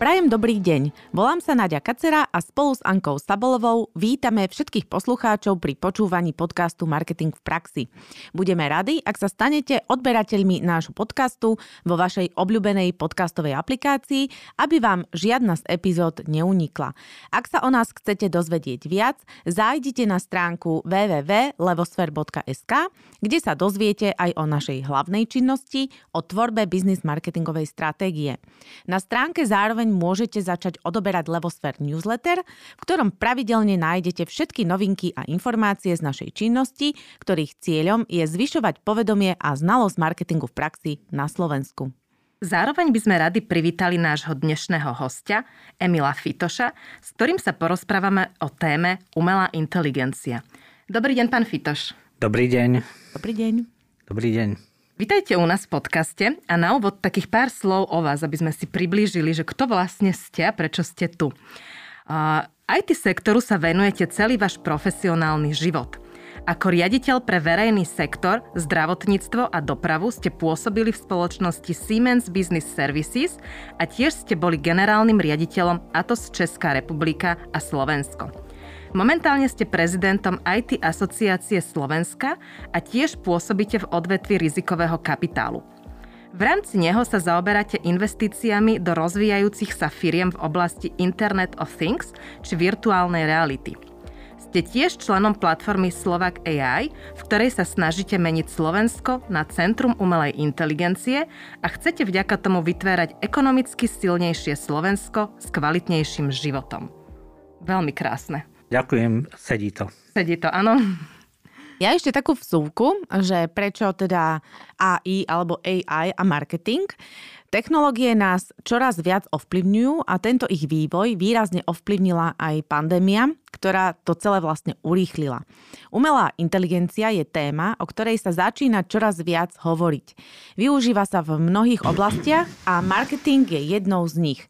Prajem dobrý deň. Volám sa Nadia Kacera a spolu s Ankou Sabolovou vítame všetkých poslucháčov pri počúvaní podcastu Marketing v praxi. Budeme radi, ak sa stanete odberateľmi nášho podcastu vo vašej obľúbenej podcastovej aplikácii, aby vám žiadna z epizód neunikla. Ak sa o nás chcete dozvedieť viac, zájdite na stránku www.levosfer.sk, kde sa dozviete aj o našej hlavnej činnosti, o tvorbe biznis marketingovej stratégie. Na stránke zároveň môžete začať odoberať Levosfér newsletter, v ktorom pravidelne nájdete všetky novinky a informácie z našej činnosti, ktorých cieľom je zvyšovať povedomie a znalosť marketingu v praxi na Slovensku. Zároveň by sme radi privítali nášho dnešného hostia, Emila Fitoša, s ktorým sa porozprávame o téme umelá inteligencia. Dobrý deň, pán Fitoš. Dobrý deň. Dobrý deň. Dobrý deň. Vítajte u nás v podcaste a na úvod takých pár slov o vás, aby sme si priblížili, že kto vlastne ste a prečo ste tu. IT sektoru sa venujete celý váš profesionálny život. Ako riaditeľ pre verejný sektor, zdravotníctvo a dopravu ste pôsobili v spoločnosti Siemens Business Services a tiež ste boli generálnym riaditeľom ATOS Česká republika a Slovensko. Momentálne ste prezidentom IT Asociácie Slovenska a tiež pôsobíte v odvetvi rizikového kapitálu. V rámci neho sa zaoberáte investíciami do rozvíjajúcich sa firiem v oblasti Internet of Things či virtuálnej reality. Ste tiež členom platformy Slovak AI, v ktorej sa snažíte meniť Slovensko na centrum umelej inteligencie a chcete vďaka tomu vytvárať ekonomicky silnejšie Slovensko s kvalitnejším životom. Veľmi krásne. Ďakujem, sedí to. Sedí to, áno. Ja ešte takú vsúvku, že prečo teda AI alebo AI a marketing. Technológie nás čoraz viac ovplyvňujú a tento ich vývoj výrazne ovplyvnila aj pandémia, ktorá to celé vlastne urýchlila. Umelá inteligencia je téma, o ktorej sa začína čoraz viac hovoriť. Využíva sa v mnohých oblastiach a marketing je jednou z nich.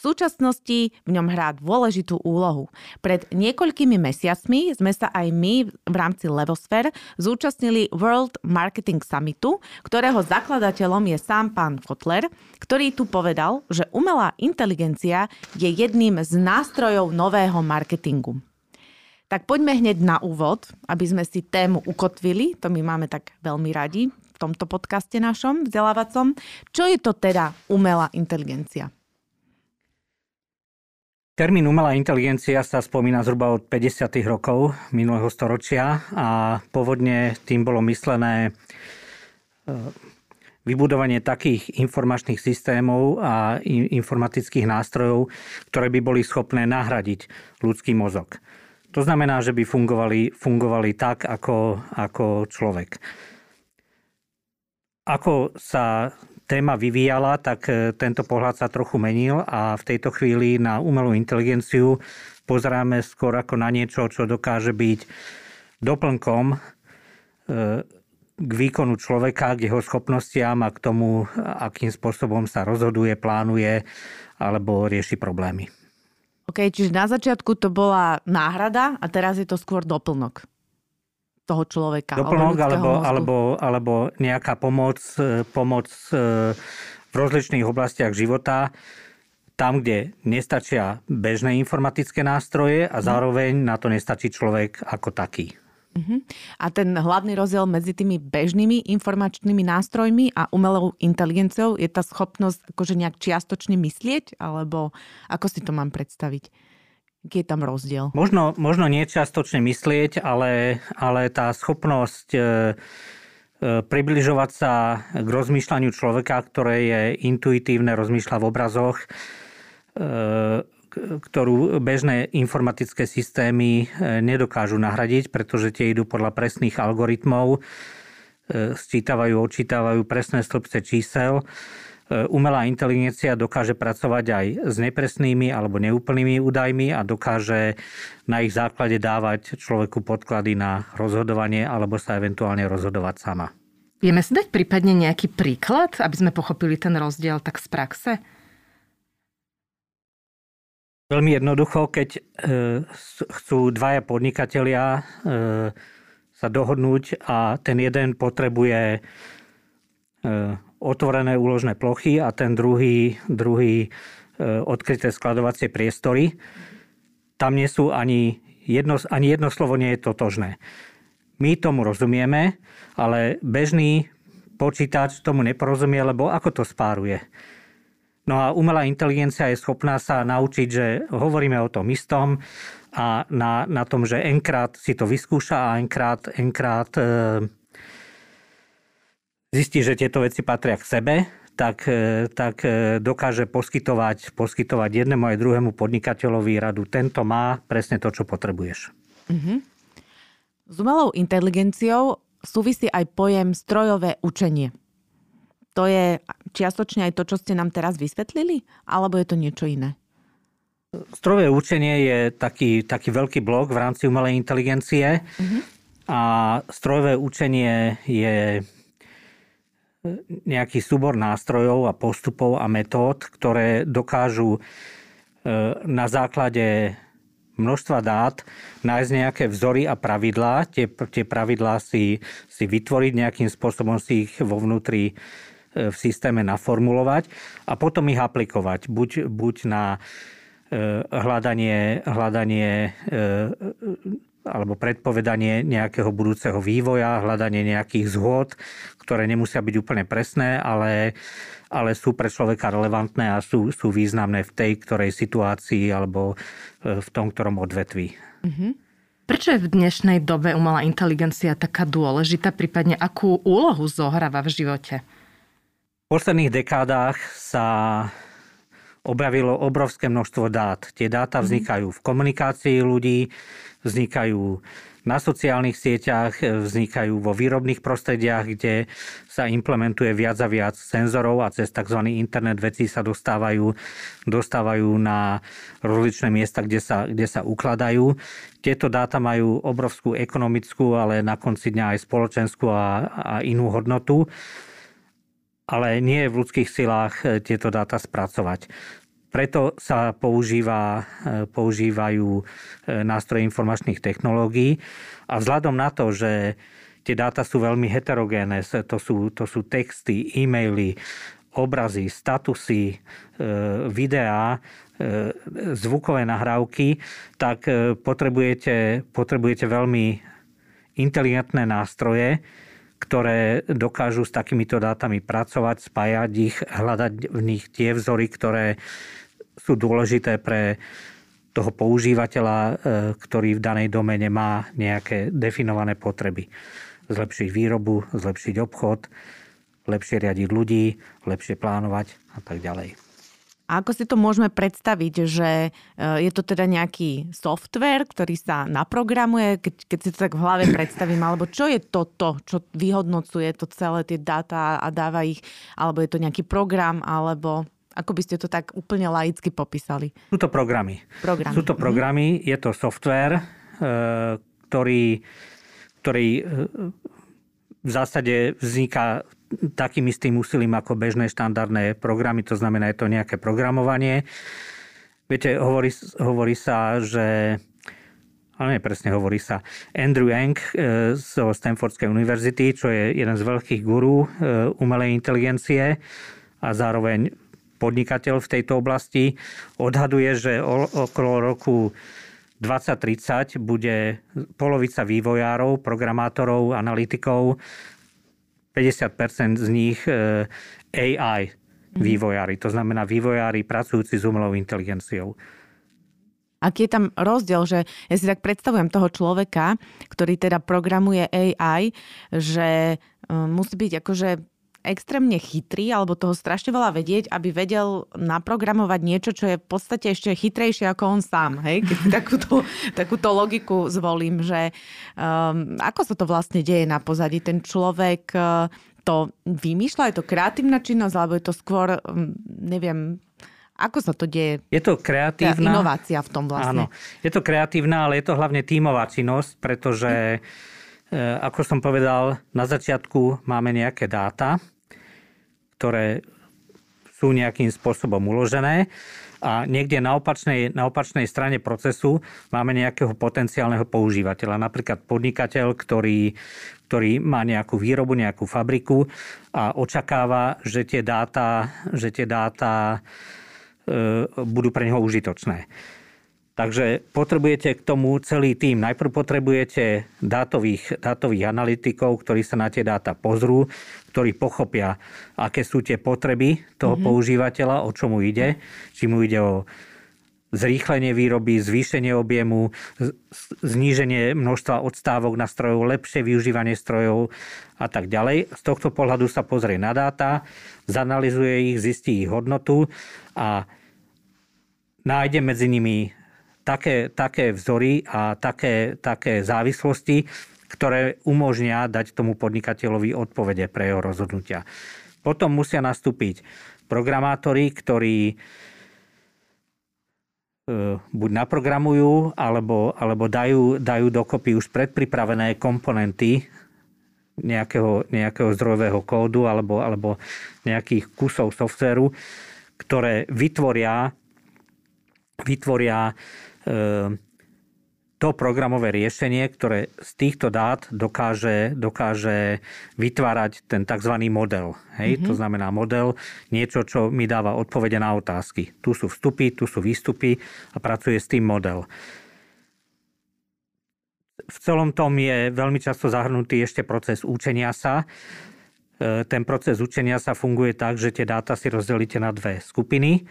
V súčasnosti v ňom hrá dôležitú úlohu. Pred niekoľkými mesiacmi sme sa aj my v rámci Levosfér zúčastnili World Marketing Summitu, ktorého zakladateľom je sám pán Kotler, ktorý tu povedal, že umelá inteligencia je jedným z nástrojov nového marketingu. Tak poďme hneď na úvod, aby sme si tému ukotvili, to my máme tak veľmi radi v tomto podcaste našom vzdelávacom. Čo je to teda umelá inteligencia? Termín umelá inteligencia sa spomína zhruba od 50. rokov minulého storočia a pôvodne tým bolo myslené e, vybudovanie takých informačných systémov a informatických nástrojov, ktoré by boli schopné nahradiť ľudský mozog. To znamená, že by fungovali, fungovali tak ako, ako človek. Ako sa téma vyvíjala, tak e, tento pohľad sa trochu menil a v tejto chvíli na umelú inteligenciu pozeráme skôr ako na niečo, čo dokáže byť doplnkom e, k výkonu človeka, k jeho schopnostiam a k tomu, akým spôsobom sa rozhoduje, plánuje alebo rieši problémy. OK, čiže na začiatku to bola náhrada a teraz je to skôr doplnok toho človeka. Doplnok alebo, alebo, alebo nejaká pomoc, e, pomoc e, v rozličných oblastiach života, tam, kde nestačia bežné informatické nástroje a mhm. zároveň na to nestačí človek ako taký. Uh-huh. A ten hlavný rozdiel medzi tými bežnými informačnými nástrojmi a umelou inteligenciou je tá schopnosť akože nejak čiastočne myslieť, alebo ako si to mám predstaviť? Je tam rozdiel? Možno, možno nie myslieť, ale, ale tá schopnosť e, e, približovať sa k rozmýšľaniu človeka, ktoré je intuitívne, rozmýšľa v obrazoch, e, ktorú bežné informatické systémy nedokážu nahradiť, pretože tie idú podľa presných algoritmov, sčítavajú, odčítavajú presné stĺpce čísel E, umelá inteligencia dokáže pracovať aj s nepresnými alebo neúplnými údajmi a dokáže na ich základe dávať človeku podklady na rozhodovanie alebo sa eventuálne rozhodovať sama. Vieme si dať prípadne nejaký príklad, aby sme pochopili ten rozdiel tak z praxe? Veľmi jednoducho, keď e, chcú dvaja podnikatelia e, sa dohodnúť a ten jeden potrebuje e, otvorené úložné plochy a ten druhý, druhý odkryté skladovacie priestory, tam nie sú ani jedno, ani jedno slovo nie je totožné. My tomu rozumieme, ale bežný počítač tomu neporozumie, lebo ako to spáruje. No a umelá inteligencia je schopná sa naučiť, že hovoríme o tom istom a na, na tom, že enkrát si to vyskúša a enkrát, enkrát e, zistí, že tieto veci patria k sebe, tak, e, tak e, dokáže poskytovať, poskytovať jednému aj druhému podnikateľovi radu. Tento má presne to, čo potrebuješ. Mm-hmm. S umelou inteligenciou súvisí aj pojem strojové učenie to je čiastočne aj to, čo ste nám teraz vysvetlili? Alebo je to niečo iné? Strojové učenie je taký, taký veľký blok v rámci umelej inteligencie uh-huh. a strojové učenie je nejaký súbor nástrojov a postupov a metód, ktoré dokážu e, na základe množstva dát nájsť nejaké vzory a pravidlá, tie, tie pravidlá si, si vytvoriť nejakým spôsobom, si ich vo vnútri v systéme naformulovať a potom ich aplikovať. Buď, buď na e, hľadanie, hľadanie e, alebo predpovedanie nejakého budúceho vývoja, hľadanie nejakých zhôd, ktoré nemusia byť úplne presné, ale, ale sú pre človeka relevantné a sú, sú významné v tej ktorej situácii alebo e, v tom ktorom odvetví. Mm-hmm. Prečo je v dnešnej dobe umelá inteligencia taká dôležitá, prípadne akú úlohu zohráva v živote? V posledných dekádach sa objavilo obrovské množstvo dát. Tie dáta mhm. vznikajú v komunikácii ľudí, vznikajú na sociálnych sieťach, vznikajú vo výrobných prostrediach, kde sa implementuje viac a viac senzorov a cez tzv. internet veci sa dostávajú, dostávajú na rozličné miesta, kde sa, kde sa ukladajú. Tieto dáta majú obrovskú ekonomickú, ale na konci dňa aj spoločenskú a, a inú hodnotu ale nie je v ľudských silách e, tieto dáta spracovať. Preto sa používa, e, používajú e, nástroje informačných technológií a vzhľadom na to, že tie dáta sú veľmi heterogénne, to sú, to sú texty, e-maily, obrazy, statusy, videá, zvukové nahrávky, tak potrebujete, potrebujete veľmi inteligentné nástroje, ktoré dokážu s takýmito dátami pracovať, spájať ich, hľadať v nich tie vzory, ktoré sú dôležité pre toho používateľa, e, ktorý v danej domene má nejaké definované potreby. Zlepšiť výrobu, zlepšiť obchod, lepšie riadiť ľudí, lepšie plánovať a tak ďalej. A ako si to môžeme predstaviť, že e, je to teda nejaký software, ktorý sa naprogramuje, keď, keď si to tak v hlave predstavím, alebo čo je toto, čo vyhodnocuje to celé tie dáta a dáva ich, alebo je to nejaký program, alebo ako by ste to tak úplne laicky popísali? Sú to programy. programy. Sú to mhm. programy, je to software, e, ktorý, ktorý e, v zásade vzniká takým istým úsilím ako bežné štandardné programy, to znamená, je to nejaké programovanie. Viete, hovorí, hovorí sa, že ale nie presne hovorí sa, Andrew Yang e, zo Stanfordskej univerzity, čo je jeden z veľkých gurú e, umelej inteligencie a zároveň podnikateľ v tejto oblasti, odhaduje, že okolo roku 2030 bude polovica vývojárov, programátorov, analytikov 50% z nich e, AI mhm. vývojári, to znamená vývojári pracujúci s umelou inteligenciou. Aký je tam rozdiel, že ja si tak predstavujem toho človeka, ktorý teda programuje AI, že e, musí byť akože extrémne chytrý alebo toho strašne veľa vedieť, aby vedel naprogramovať niečo, čo je v podstate ešte chytrejšie ako on sám. Hej? Keď takúto, takúto logiku zvolím, že um, ako sa to vlastne deje na pozadí. Ten človek uh, to vymýšľa, je to kreatívna činnosť, alebo je to skôr, um, neviem, ako sa to deje? Je to kreatívna... inovácia v tom vlastne. Áno, je to kreatívna, ale je to hlavne tímová činnosť, pretože hm E, ako som povedal, na začiatku máme nejaké dáta, ktoré sú nejakým spôsobom uložené a niekde na opačnej, na opačnej strane procesu máme nejakého potenciálneho používateľa. Napríklad podnikateľ, ktorý, ktorý má nejakú výrobu, nejakú fabriku a očakáva, že tie dáta, že tie dáta e, budú pre neho užitočné. Takže potrebujete k tomu celý tým. Najprv potrebujete dátových, dátových analytikov, ktorí sa na tie dáta pozrú, ktorí pochopia, aké sú tie potreby toho mm-hmm. používateľa, o čo mu ide. Či mu ide o zrýchlenie výroby, zvýšenie objemu, zníženie množstva odstávok na strojov, lepšie využívanie strojov a tak ďalej. Z tohto pohľadu sa pozrie na dáta, zanalizuje ich, zistí ich hodnotu a nájde medzi nimi také, také vzory a také, také závislosti, ktoré umožnia dať tomu podnikateľovi odpovede pre jeho rozhodnutia. Potom musia nastúpiť programátori, ktorí e, buď naprogramujú, alebo, alebo dajú, dajú dokopy už predpripravené komponenty nejakého, nejakého zdrojového kódu alebo, alebo nejakých kusov softvéru, ktoré vytvoria, vytvoria to programové riešenie, ktoré z týchto dát dokáže, dokáže vytvárať ten tzv. model. Hej? Mm-hmm. To znamená model, niečo, čo mi dáva odpovede na otázky. Tu sú vstupy, tu sú výstupy a pracuje s tým model. V celom tom je veľmi často zahrnutý ešte proces učenia sa. Ehm, ten proces učenia sa funguje tak, že tie dáta si rozdelíte na dve skupiny.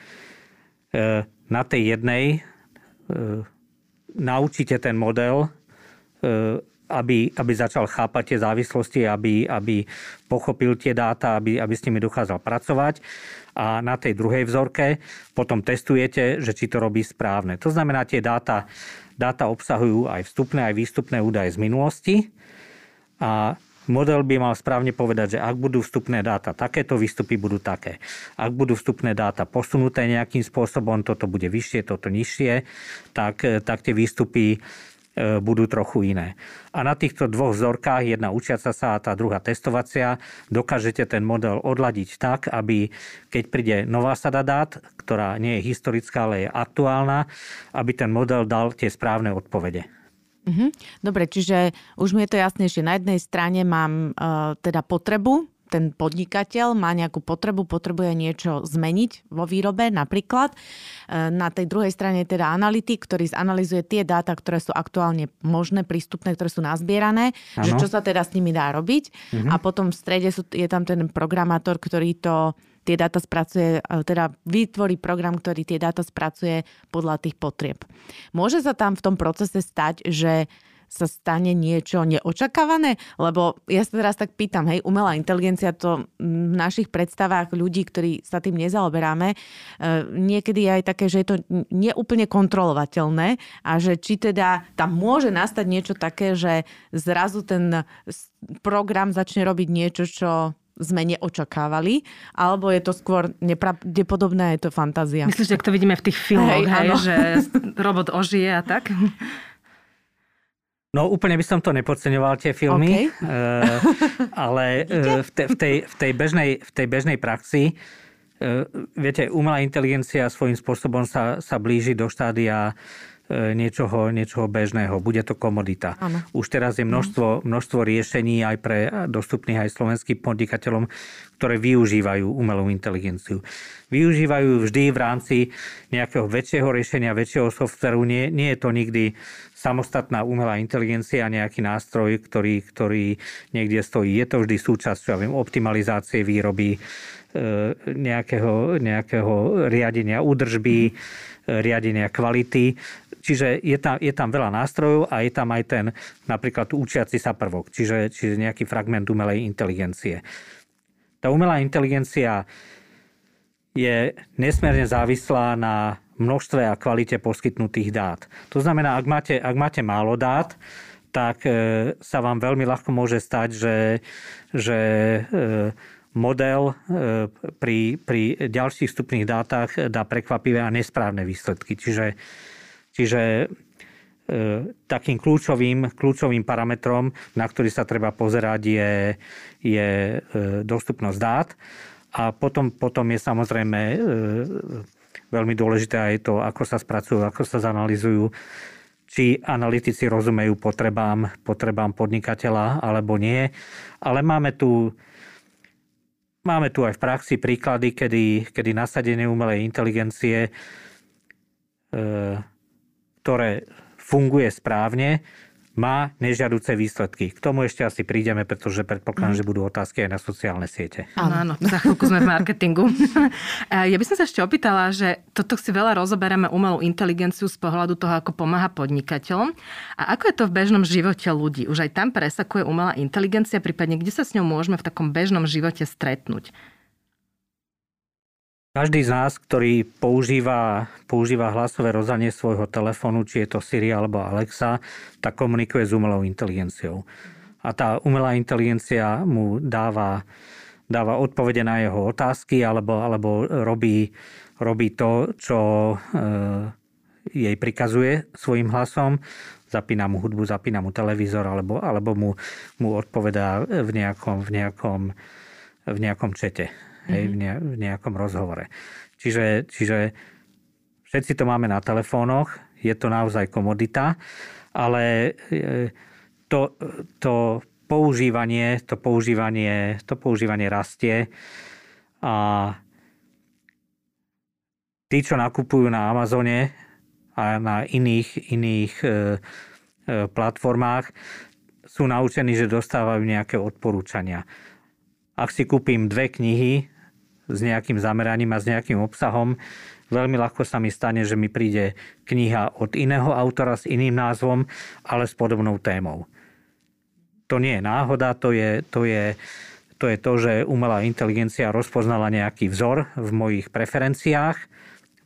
Ehm, na tej jednej naučíte ten model, e, aby, aby začal chápať tie závislosti, aby, aby pochopil tie dáta, aby, aby s nimi dokázal pracovať. A na tej druhej vzorke potom testujete, že či to robí správne. To znamená, tie dáta, dáta obsahujú aj vstupné, aj výstupné údaje z minulosti. A Model by mal správne povedať, že ak budú vstupné dáta takéto, výstupy budú také. Ak budú vstupné dáta posunuté nejakým spôsobom, toto bude vyššie, toto nižšie, tak, tak tie výstupy e, budú trochu iné. A na týchto dvoch vzorkách, jedna učiaca sa a tá druhá testovacia, dokážete ten model odladiť tak, aby keď príde nová sada dát, ktorá nie je historická, ale je aktuálna, aby ten model dal tie správne odpovede. Mm-hmm. Dobre, čiže už mi je to jasnejšie. Na jednej strane mám uh, teda potrebu, ten podnikateľ má nejakú potrebu, potrebuje niečo zmeniť vo výrobe napríklad. E, na tej druhej strane je teda analytik, ktorý zanalizuje tie dáta, ktoré sú aktuálne možné, prístupné, ktoré sú nazbierané, ano. že čo sa teda s nimi dá robiť. Uh-huh. A potom v strede sú, je tam ten programátor, ktorý to tie dáta spracuje, teda vytvorí program, ktorý tie dáta spracuje podľa tých potrieb. Môže sa tam v tom procese stať, že sa stane niečo neočakávané? Lebo ja sa teraz tak pýtam, hej, umelá inteligencia to v našich predstavách ľudí, ktorí sa tým nezaoberáme, e, niekedy je aj také, že je to neúplne kontrolovateľné a že či teda tam môže nastať niečo také, že zrazu ten program začne robiť niečo, čo sme neočakávali, alebo je to skôr nepravdepodobné, je to fantázia. Myslíš, že to vidíme v tých filmoch, hej, hej, že robot ožije a tak? No úplne by som to nepodceňoval, tie filmy, okay. uh, ale uh, v, te, v, tej, v, tej bežnej, v tej bežnej praxi uh, viete, umelá inteligencia svojím spôsobom sa, sa blíži do štádia E, niečoho, niečoho bežného. Bude to komodita. Ano. Už teraz je množstvo, množstvo riešení aj pre dostupných aj slovenským podnikateľom, ktoré využívajú umelú inteligenciu. Využívajú vždy v rámci nejakého väčšieho riešenia, väčšieho softveru. Nie, nie je to nikdy samostatná umelá inteligencia, nejaký nástroj, ktorý, ktorý niekde stojí. Je to vždy súčasť, ja viem, optimalizácie výroby, e, nejakého, nejakého riadenia údržby, riadenia kvality. Čiže je tam, je tam veľa nástrojov a je tam aj ten napríklad učiaci sa prvok, čiže, čiže nejaký fragment umelej inteligencie. Tá umelá inteligencia je nesmierne závislá na množstve a kvalite poskytnutých dát. To znamená, ak máte, ak máte málo dát, tak e, sa vám veľmi ľahko môže stať, že, že e, model e, pri, pri ďalších vstupných dátach dá prekvapivé a nesprávne výsledky. Čiže Čiže e, takým kľúčovým, kľúčovým parametrom, na ktorý sa treba pozerať, je, je e, dostupnosť dát. A potom, potom je samozrejme veľmi dôležité aj to, ako sa spracujú, ako sa zanalizujú, či analytici rozumejú potrebám, potrebám podnikateľa alebo nie. Ale máme tu, máme tu aj v praxi príklady, kedy, kedy nasadenie umelej inteligencie, e, ktoré funguje správne, má nežiaduce výsledky. K tomu ešte asi prídeme, pretože predpokladám, mm. že budú otázky aj na sociálne siete. Áno, áno, za chvíľku sme v marketingu. ja by som sa ešte opýtala, že toto si veľa rozoberáme umelú inteligenciu z pohľadu toho, ako pomáha podnikateľom. A ako je to v bežnom živote ľudí? Už aj tam presakuje umelá inteligencia, prípadne kde sa s ňou môžeme v takom bežnom živote stretnúť? Každý z nás, ktorý používa, používa hlasové rozhanie svojho telefónu, či je to Siri alebo Alexa, tak komunikuje s umelou inteligenciou. A tá umelá inteligencia mu dáva, dáva odpovede na jeho otázky alebo, alebo robí, robí to, čo e, jej prikazuje svojim hlasom. Zapína mu hudbu, zapína mu televízor alebo, alebo mu, mu odpovedá v nejakom, v nejakom, v nejakom čete hej, v, ne, v nejakom rozhovore. Čiže, čiže všetci to máme na telefónoch, je to naozaj komodita, ale e, to, to používanie, to používanie, to používanie rastie a tí, čo nakupujú na Amazone a na iných, iných e, e, platformách, sú naučení, že dostávajú nejaké odporúčania. Ak si kúpim dve knihy s nejakým zameraním a s nejakým obsahom, veľmi ľahko sa mi stane, že mi príde kniha od iného autora s iným názvom, ale s podobnou témou. To nie je náhoda, to je, to je, to je to, že umelá inteligencia rozpoznala nejaký vzor v mojich preferenciách,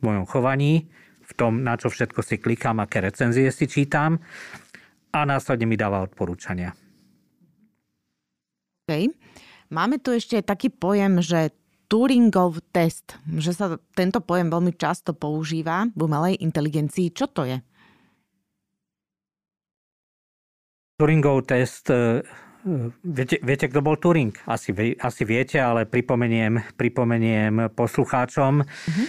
v mojom chovaní, v tom, na čo všetko si klikám, aké recenzie si čítam a následne mi dáva odporúčania. Okay. Máme tu ešte taký pojem, že Turingov test, že sa tento pojem veľmi často používa v umelej inteligencii. Čo to je? Turingov test, e, viete, viete kto bol Turing? Asi, asi viete, ale pripomeniem, pripomeniem poslucháčom. Uh-huh.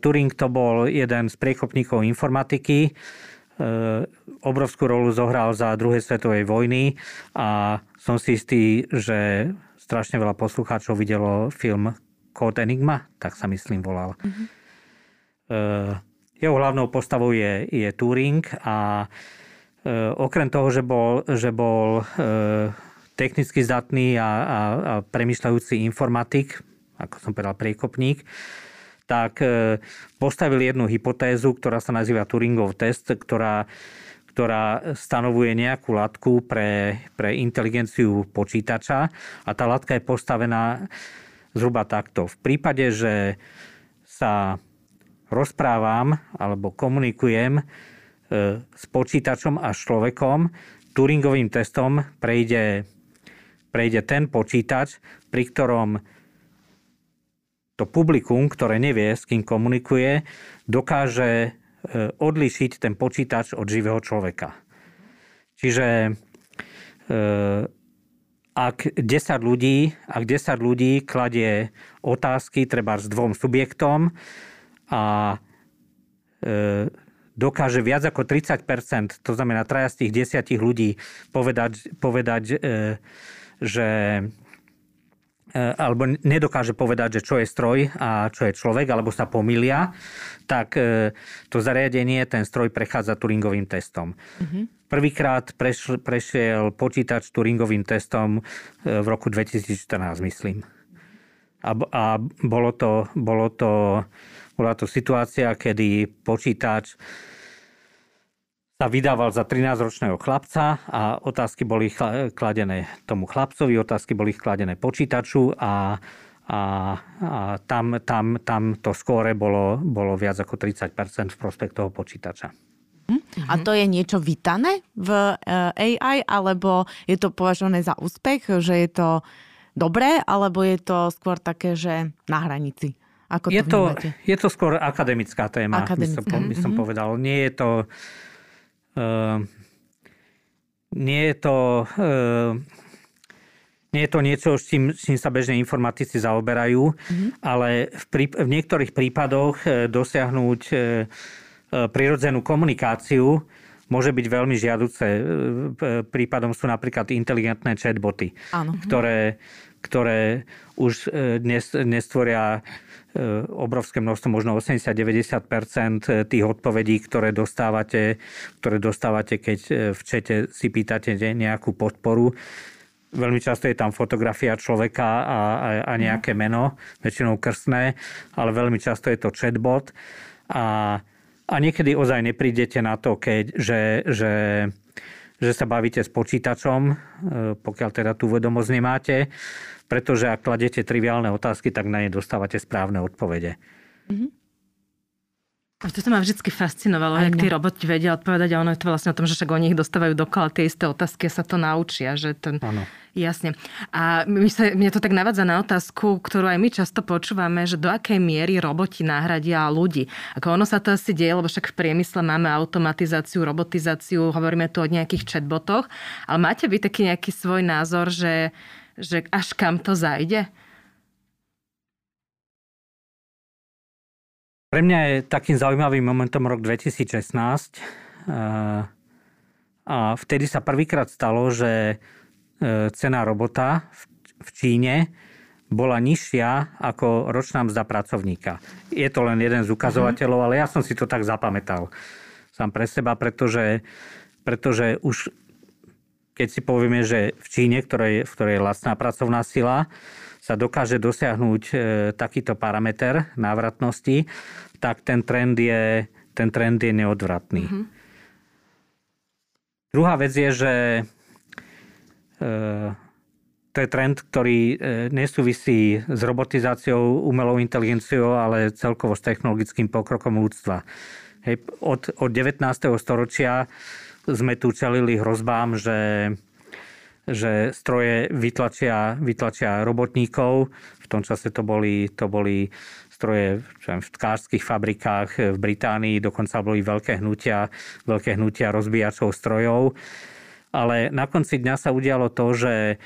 Turing to bol jeden z priekopníkov informatiky. E, obrovskú rolu zohral za druhej svetovej vojny a som si istý, že strašne veľa poslucháčov videlo film Code Enigma, tak sa myslím volal. Mm-hmm. Jeho hlavnou postavou je, je Turing a uh, okrem toho, že bol, že bol uh, technicky zdatný a, a, a premyšľajúci informatik, ako som povedal, priekopník, tak postavil jednu hypotézu, ktorá sa nazýva Turingov test, ktorá ktorá stanovuje nejakú latku pre, pre inteligenciu počítača a tá latka je postavená zhruba takto. V prípade, že sa rozprávam alebo komunikujem e, s počítačom a človekom, Turingovým testom prejde, prejde ten počítač, pri ktorom to publikum, ktoré nevie, s kým komunikuje, dokáže odlišiť ten počítač od živého človeka. Čiže e, ak 10 ľudí, ak 10 ľudí kladie otázky treba s dvom subjektom a e, dokáže viac ako 30%, to znamená traja z tých desiatich ľudí povedať, povedať že E, alebo nedokáže povedať, že čo je stroj a čo je človek, alebo sa pomilia, tak e, to zariadenie, ten stroj prechádza Turingovým testom. Mm-hmm. Prvýkrát prešiel, prešiel počítač Turingovým testom e, v roku 2014, myslím. A, a bolo to, bolo to, bola to situácia, kedy počítač sa vydával za 13-ročného chlapca a otázky boli kladené tomu chlapcovi, otázky boli kladené počítaču a, a, a tam, tam, tam to skóre bolo, bolo viac ako 30% v prospech toho počítača. Mhm. A to je niečo vítané v eh, AI, alebo je to považované za úspech, že je to dobré, alebo je to skôr také, že na hranici? Ako to je, to, je to skôr akademická téma, akademická. by som, by som mm-hmm. povedal. Nie je to Ehm, nie je to... Ehm, Nie je to niečo, s čím, s čím sa bežne informatici zaoberajú, mm-hmm. ale v, prí, v niektorých prípadoch e, dosiahnuť e, prirodzenú komunikáciu môže byť veľmi žiaduce. Prípadom sú napríklad inteligentné chatboty, Áno. ktoré, ktoré už dnes, dnes tvoria obrovské množstvo, možno 80-90% tých odpovedí, ktoré dostávate, ktoré dostávate, keď v čete si pýtate nejakú podporu, Veľmi často je tam fotografia človeka a, a, a nejaké meno, väčšinou krstné, ale veľmi často je to chatbot. A, a niekedy ozaj neprídete na to, keď, že, že, že sa bavíte s počítačom, e, pokiaľ teda tú vedomosť nemáte, pretože ak kladete triviálne otázky, tak na ne dostávate správne odpovede. Mm-hmm. A to ma vždy fascinovalo, jak tí roboti vedia odpovedať a ono je to vlastne o tom, že však oni ich dostávajú dokola tie isté otázky a sa to naučia. Že ten... Ano. Jasne. A my sa, mne to tak navádza na otázku, ktorú aj my často počúvame, že do akej miery roboti nahradia ľudí. Ako ono sa to asi deje, lebo však v priemysle máme automatizáciu, robotizáciu, hovoríme tu o nejakých chatbotoch, ale máte vy taký nejaký svoj názor, že, že až kam to zajde? Pre mňa je takým zaujímavým momentom rok 2016 a vtedy sa prvýkrát stalo, že e, cena robota v Číne bola nižšia ako ročná mzda pracovníka. Je to len jeden z ukazovateľov, ale ja som si to tak zapamätal sám pre seba, pretože, pretože už keď si povieme, že v Číne, ktorej, v ktorej je lacná pracovná sila, sa dokáže dosiahnuť e, takýto parameter návratnosti, tak ten trend je, ten trend je neodvratný. Mm-hmm. Druhá vec je, že e, to je trend, ktorý e, nesúvisí s robotizáciou, umelou inteligenciou, ale celkovo s technologickým pokrokom ľudstva. Hej, od, od 19. storočia sme tu čelili hrozbám, že že stroje vytlačia, vytlačia robotníkov. V tom čase to boli, to boli stroje v tkárských fabrikách v Británii, dokonca boli veľké hnutia, veľké hnutia rozbíjačov strojov. Ale na konci dňa sa udialo to, že e,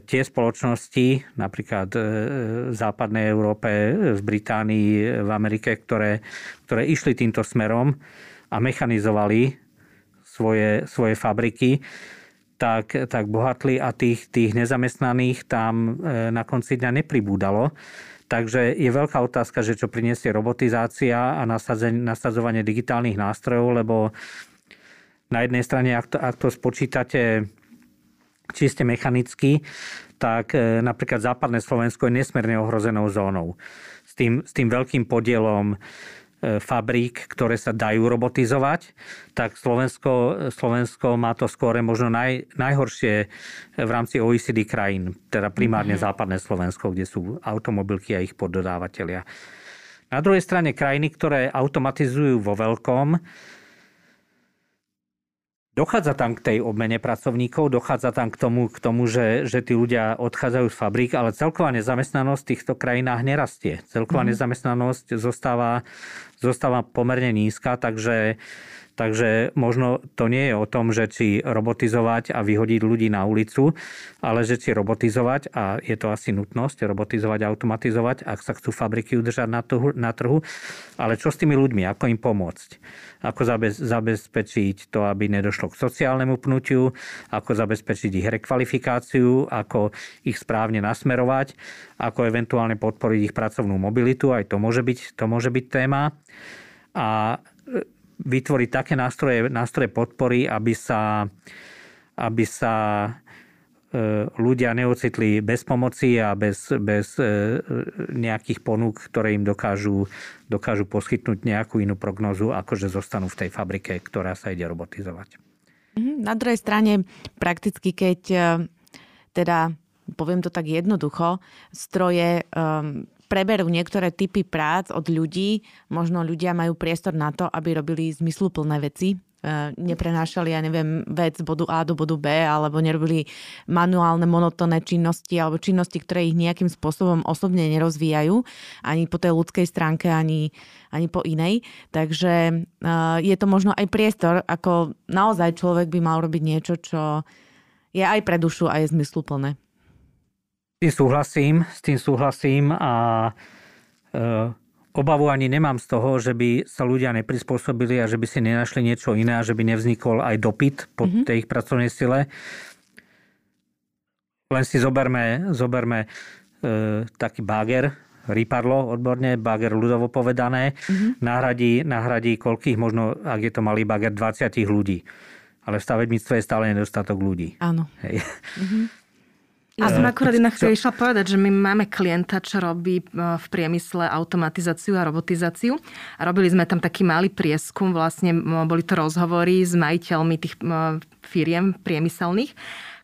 tie spoločnosti, napríklad e, v západnej Európe, v Británii, v Amerike, ktoré, ktoré išli týmto smerom a mechanizovali svoje, svoje fabriky, tak, tak bohatli a tých, tých nezamestnaných tam e, na konci dňa nepribúdalo. Takže je veľká otázka, že čo priniesie robotizácia a nasadzovanie digitálnych nástrojov, lebo na jednej strane, ak to, ak to spočítate čiste mechanicky, tak e, napríklad západné Slovensko je nesmierne ohrozenou zónou. S tým, s tým veľkým podielom fabrík, ktoré sa dajú robotizovať, tak Slovensko, Slovensko má to skôr možno naj, najhoršie v rámci OECD krajín, teda primárne mm-hmm. západné Slovensko, kde sú automobilky a ich poddodávateľia. Na druhej strane krajiny, ktoré automatizujú vo veľkom, Dochádza tam k tej obmene pracovníkov, dochádza tam k tomu, k tomu že, že tí ľudia odchádzajú z fabrík, ale celková nezamestnanosť v týchto krajinách nerastie. Celková mm. nezamestnanosť zostáva, zostáva pomerne nízka, takže Takže možno to nie je o tom, že či robotizovať a vyhodiť ľudí na ulicu, ale že či robotizovať, a je to asi nutnosť, robotizovať automatizovať, ak sa chcú fabriky udržať na trhu, na trhu. Ale čo s tými ľuďmi, ako im pomôcť? Ako zabezpečiť to, aby nedošlo k sociálnemu pnutiu, ako zabezpečiť ich rekvalifikáciu, ako ich správne nasmerovať, ako eventuálne podporiť ich pracovnú mobilitu, aj to môže byť, to môže byť téma. A vytvoriť také nástroje, nástroje podpory, aby sa, aby sa e, ľudia neocitli bez pomoci a bez, bez e, nejakých ponúk, ktoré im dokážu, dokážu poskytnúť nejakú inú prognozu, ako že zostanú v tej fabrike, ktorá sa ide robotizovať. Mhm, na druhej strane, prakticky keď e, teda poviem to tak jednoducho, stroje um, preberú niektoré typy prác od ľudí, možno ľudia majú priestor na to, aby robili zmysluplné veci, e, neprenášali, ja neviem, vec z bodu A do bodu B, alebo nerobili manuálne, monotónne činnosti, alebo činnosti, ktoré ich nejakým spôsobom osobne nerozvíjajú, ani po tej ľudskej stránke, ani, ani po inej. Takže e, je to možno aj priestor, ako naozaj človek by mal robiť niečo, čo je aj pre dušu a je zmysluplné. S tým súhlasím, s tým súhlasím a e, obavu ani nemám z toho, že by sa ľudia neprispôsobili a že by si nenašli niečo iné a že by nevznikol aj dopyt po mm-hmm. tej ich pracovnej sile. Len si zoberme, zoberme e, taký báger, rýpadlo odborne, bager ľudovo povedané, mm-hmm. nahradí, nahradí koľkých, možno, ak je to malý bager, 20 ľudí. Ale v stavebníctve je stále nedostatok ľudí. Áno. Hej. Mm-hmm. Ja som akurát inak čo? išla povedať, že my máme klienta, čo robí e, v priemysle automatizáciu a robotizáciu. A robili sme tam taký malý prieskum, vlastne boli to rozhovory s majiteľmi tých firiem priemyselných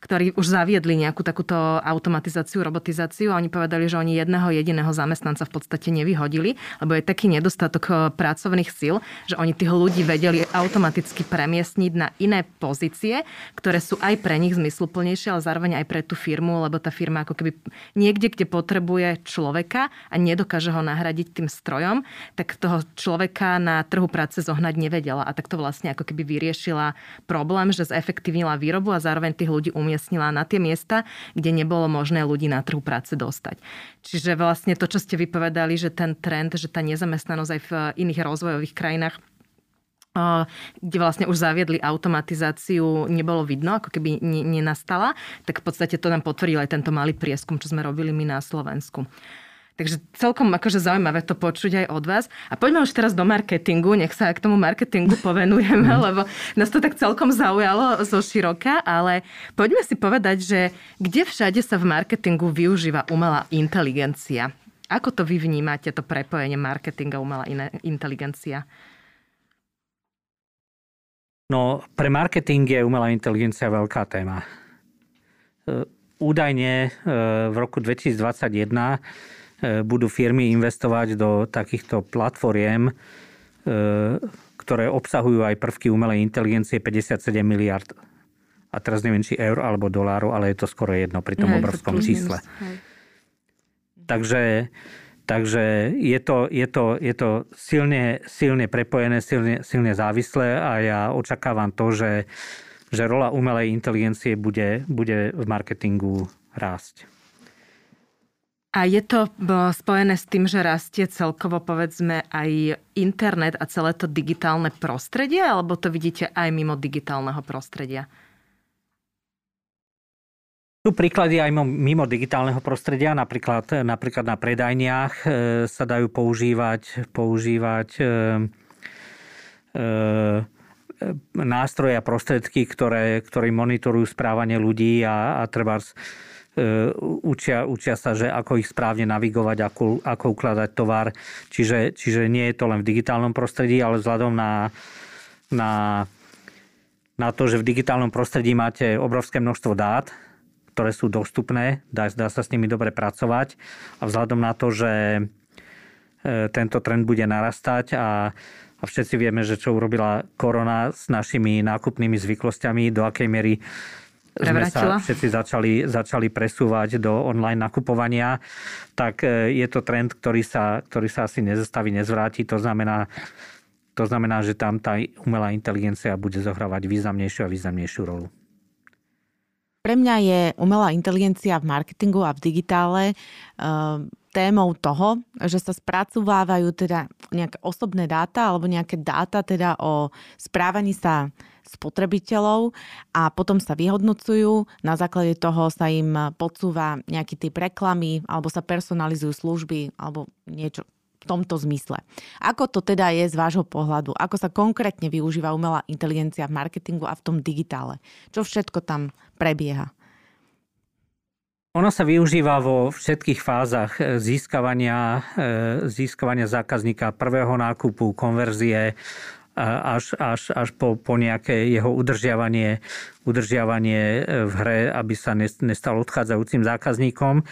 ktorí už zaviedli nejakú takúto automatizáciu, robotizáciu a oni povedali, že oni jedného jediného zamestnanca v podstate nevyhodili, lebo je taký nedostatok eh, pracovných síl, že oni tých ľudí vedeli automaticky premiestniť na iné pozície, ktoré sú aj pre nich zmysluplnejšie, ale zároveň aj pre tú firmu, lebo tá firma ako keby niekde, kde potrebuje človeka a nedokáže ho nahradiť tým strojom, tak toho človeka na trhu práce zohnať nevedela. A tak to vlastne ako keby vyriešila problém, že zefektívnila výrobu a zároveň tých ľudí umie umiestnila na tie miesta, kde nebolo možné ľudí na trhu práce dostať. Čiže vlastne to, čo ste vypovedali, že ten trend, že tá nezamestnanosť aj v iných rozvojových krajinách kde vlastne už zaviedli automatizáciu, nebolo vidno, ako keby nenastala, tak v podstate to nám potvrdil aj tento malý prieskum, čo sme robili my na Slovensku. Takže celkom akože zaujímavé to počuť aj od vás. A poďme už teraz do marketingu, nech sa k tomu marketingu povenujeme, mm. lebo nás to tak celkom zaujalo zo široka, ale poďme si povedať, že kde všade sa v marketingu využíva umelá inteligencia? Ako to vy vnímate, to prepojenie marketinga umelá inteligencia? No, pre marketing je umelá inteligencia veľká téma. E, údajne e, v roku 2021 E, budú firmy investovať do takýchto platformiem, e, ktoré obsahujú aj prvky umelej inteligencie 57 miliard. A teraz neviem, či eur alebo dolárov, ale je to skoro jedno pri tom obrovskom čísle. Takže, takže je, to, je, to, je to silne, silne prepojené, silne, silne závislé a ja očakávam to, že, že rola umelej inteligencie bude, bude v marketingu rásť. A je to spojené s tým, že rastie celkovo povedzme aj internet a celé to digitálne prostredie, alebo to vidíte aj mimo digitálneho prostredia? Tu príklady aj mimo digitálneho prostredia, napríklad, napríklad na predajniach e, sa dajú používať, používať e, e, nástroje a prostredky, ktoré, ktoré monitorujú správanie ľudí a, a treba E, učia, učia sa, že ako ich správne navigovať, ako, ako ukladať tovar. Čiže, čiže nie je to len v digitálnom prostredí, ale vzhľadom na, na, na to, že v digitálnom prostredí máte obrovské množstvo dát, ktoré sú dostupné, dá, dá sa s nimi dobre pracovať a vzhľadom na to, že e, tento trend bude narastať a, a všetci vieme, že čo urobila korona s našimi nákupnými zvyklostiami, do akej miery sme sa všetci začali, začali presúvať do online nakupovania, tak e, je to trend, ktorý sa, ktorý sa asi nezastaví, nezvráti. To znamená, to znamená, že tam tá umelá inteligencia bude zohrávať významnejšiu a významnejšiu rolu. Pre mňa je umelá inteligencia v marketingu a v digitále e, témou toho, že sa spracovávajú teda nejaké osobné dáta alebo nejaké dáta teda o správaní sa spotrebiteľov a potom sa vyhodnocujú. Na základe toho sa im podsúva nejaký typ reklamy alebo sa personalizujú služby alebo niečo v tomto zmysle. Ako to teda je z vášho pohľadu? Ako sa konkrétne využíva umelá inteligencia v marketingu a v tom digitále? Čo všetko tam prebieha? Ona sa využíva vo všetkých fázach získavania, e, získavania zákazníka, prvého nákupu, konverzie, až, až, až po, po nejaké jeho udržiavanie, udržiavanie e, v hre, aby sa nestal odchádzajúcim zákazníkom.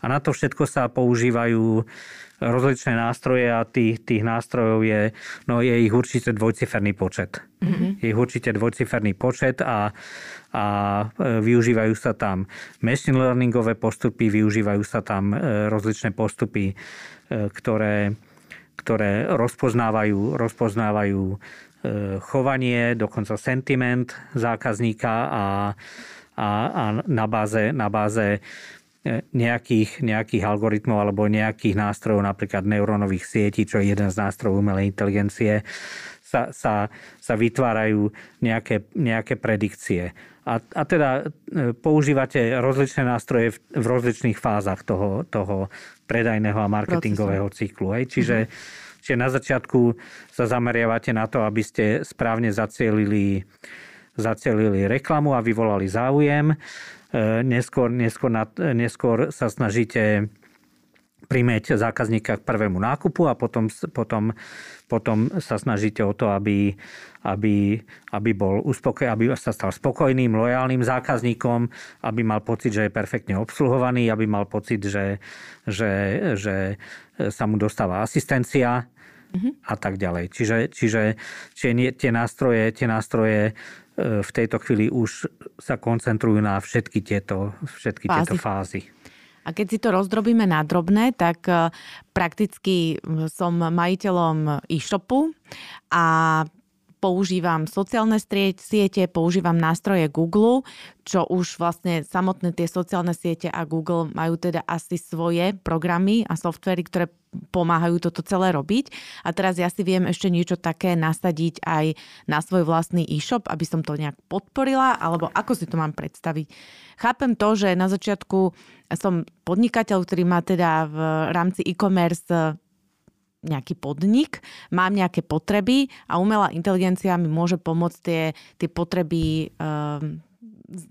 A na to všetko sa používajú rozličné nástroje a tých, tých nástrojov je, no je ich určite dvojciferný počet. Mm-hmm. Je ich určite dvojciferný počet a, a e, využívajú sa tam machine learningové postupy, využívajú sa tam e, rozličné postupy, ktoré ktoré rozpoznávajú, rozpoznávajú e, chovanie, dokonca sentiment zákazníka a, a, a na báze, na báze nejakých, nejakých algoritmov alebo nejakých nástrojov, napríklad neurónových sietí, čo je jeden z nástrojov umelej inteligencie, sa, sa, sa vytvárajú nejaké, nejaké predikcie. A, a teda e, používate rozličné nástroje v, v rozličných fázach toho, toho predajného a marketingového Procesu. cyklu. Hej? Čiže, mm-hmm. čiže na začiatku sa zameriavate na to, aby ste správne zacielili, zacielili reklamu a vyvolali záujem. E, neskôr, neskôr, neskôr sa snažíte primeť zákazníka k prvému nákupu a potom, potom, potom sa snažíte o to, aby, aby, aby, bol uspokoj, aby sa stal spokojným, lojálnym zákazníkom, aby mal pocit, že je perfektne obsluhovaný, aby mal pocit, že, že, že sa mu dostáva asistencia mm-hmm. a tak ďalej. Čiže, čiže, čiže tie nástroje, tie nástroje e, v tejto chvíli už sa koncentrujú na všetky tieto, všetky fázy. tieto fázy. A keď si to rozdrobíme na drobné, tak e, prakticky som majiteľom e-shopu a používam sociálne siete, používam nástroje Google, čo už vlastne samotné tie sociálne siete a Google majú teda asi svoje programy a softvery, ktoré pomáhajú toto celé robiť. A teraz ja si viem ešte niečo také nasadiť aj na svoj vlastný e-shop, aby som to nejak podporila, alebo ako si to mám predstaviť. Chápem to, že na začiatku som podnikateľ, ktorý má teda v rámci e-commerce nejaký podnik, mám nejaké potreby a umelá inteligencia mi môže pomôcť tie, tie potreby um,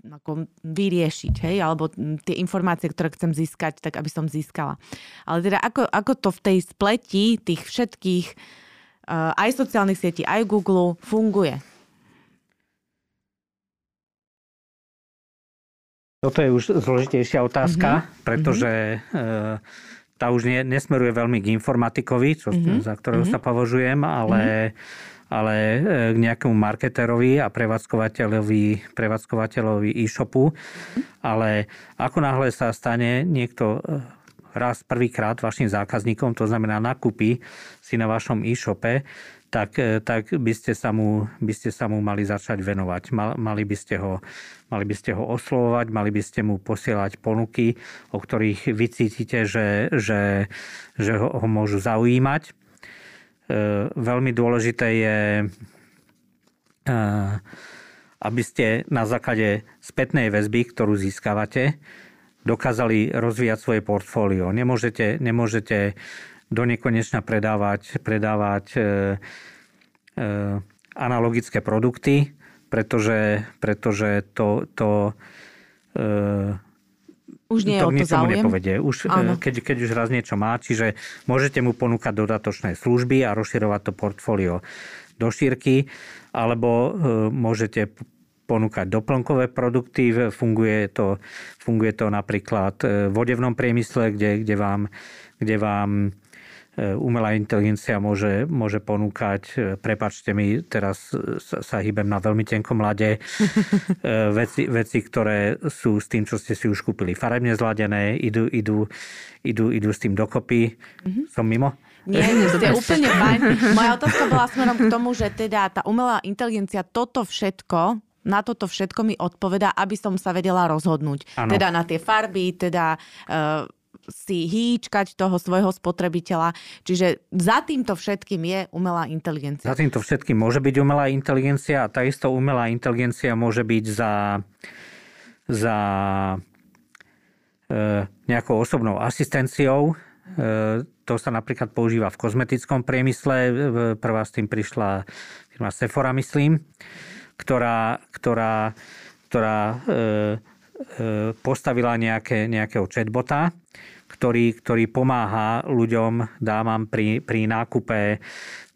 ako vyriešiť, hej, alebo tie informácie, ktoré chcem získať, tak aby som získala. Ale teda ako, ako to v tej spleti tých všetkých uh, aj sociálnych sietí, aj Google funguje? Toto je už zložitejšia otázka, mm-hmm. pretože uh, tá už nie, nesmeruje veľmi k informatikovi, čo, mm-hmm. za ktorého mm-hmm. sa považujem, ale, mm-hmm. ale e, k nejakému marketerovi a prevádzkovateľovi, prevádzkovateľovi e-shopu. Mm-hmm. Ale ako náhle sa stane niekto e, raz prvýkrát vašim zákazníkom, to znamená nakúpi si na vašom e-shope, tak, e, tak by, ste sa mu, by ste sa mu mali začať venovať. Mali by ste ho, mali by ste ho oslovovať, mali by ste mu posielať ponuky, o ktorých vy cítite, že, že, že ho, ho môžu zaujímať. E, veľmi dôležité je, e, aby ste na základe spätnej väzby, ktorú získavate, dokázali rozvíjať svoje portfólio. Nemôžete, nemôžete do nekonečna predávať, predávať e, e, analogické produkty, pretože, pretože to, to e, už nie to to záujem. nepovedie. Už, e, keď, keď už raz niečo má, čiže môžete mu ponúkať dodatočné služby a rozširovať to portfólio do šírky, alebo e, môžete ponúkať doplnkové produkty. Funguje to, funguje to napríklad v vodevnom priemysle, kde, kde vám, kde vám E, umelá inteligencia môže, môže ponúkať, e, prepačte mi, teraz sa, sa hýbem na veľmi tenkom lade, e, veci, veci, ktoré sú s tým, čo ste si už kúpili farebne zladené, idú, idú, idú, idú s tým dokopy. Mm-hmm. Som mimo? Nie, ste úplne fajn. Moja otázka bola smerom k tomu, že teda tá umelá inteligencia toto všetko na toto všetko mi odpovedá, aby som sa vedela rozhodnúť. Ano. Teda na tie farby, teda uh, si hýčkať toho svojho spotrebiteľa. Čiže za týmto všetkým je umelá inteligencia. Za týmto všetkým môže byť umelá inteligencia a takisto umelá inteligencia môže byť za, za e, nejakou osobnou asistenciou. E, to sa napríklad používa v kozmetickom priemysle. Prvá s tým prišla firma Sephora, myslím, ktorá, ktorá, ktorá e, e, postavila nejaké, nejakého chatbota, ktorý, ktorý pomáha ľuďom, dávam pri, pri nákupe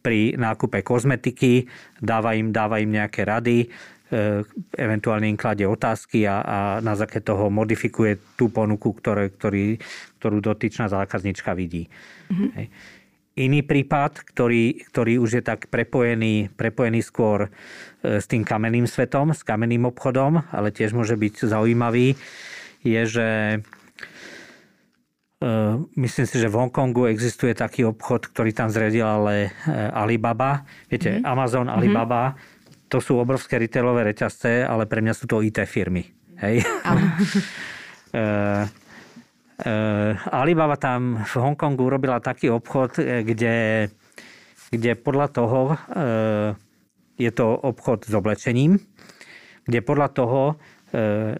pri nákupe kozmetiky, dáva im, dáva im nejaké rady, e, eventuálne im kladie otázky a, a na základe toho modifikuje tú ponuku, ktoré, ktorý, ktorú dotyčná zákaznička vidí. Mm-hmm. Iný prípad, ktorý, ktorý už je tak prepojený, prepojený skôr e, s tým kamenným svetom, s kamenným obchodom, ale tiež môže byť zaujímavý, je, že myslím si, že v Hongkongu existuje taký obchod, ktorý tam zredil ale eh, Alibaba. Viete, mm-hmm. Amazon, mhm. Alibaba, mm-hmm. to sú obrovské retailové reťazce, ale pre mňa sú to IT firmy. Hej? Alibaba tam v Hongkongu urobila taký obchod, kde, kde podľa toho je to obchod s oblečením, kde podľa toho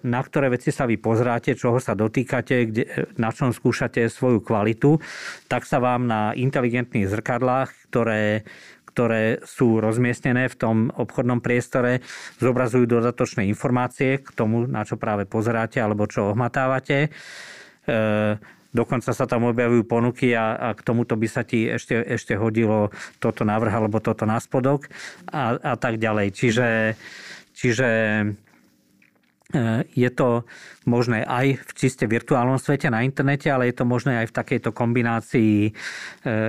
na ktoré veci sa vy pozráte, čoho sa dotýkate, kde, na čom skúšate svoju kvalitu, tak sa vám na inteligentných zrkadlách, ktoré, ktoré sú rozmiestnené v tom obchodnom priestore, zobrazujú dodatočné informácie k tomu, na čo práve pozeráte alebo čo ohmatávate. E, dokonca sa tam objavujú ponuky a, a k tomuto by sa ti ešte, ešte hodilo toto návrh alebo toto na spodok a, a tak ďalej. Čiže, čiže je to možné aj v čiste virtuálnom svete na internete, ale je to možné aj v takejto kombinácii e,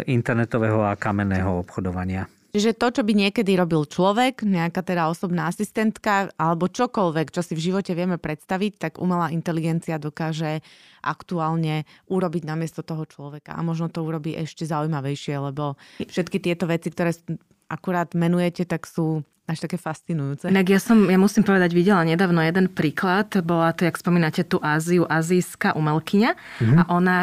internetového a kamenného obchodovania. Čiže to, čo by niekedy robil človek, nejaká teda osobná asistentka alebo čokoľvek, čo si v živote vieme predstaviť, tak umelá inteligencia dokáže aktuálne urobiť namiesto toho človeka. A možno to urobí ešte zaujímavejšie, lebo všetky tieto veci, ktoré akurát menujete, tak sú až také fascinujúce. Inak ja som, ja musím povedať, videla nedávno jeden príklad. Bola to, jak spomínate, tú Áziu, azijská umelkyňa. Mm-hmm. A ona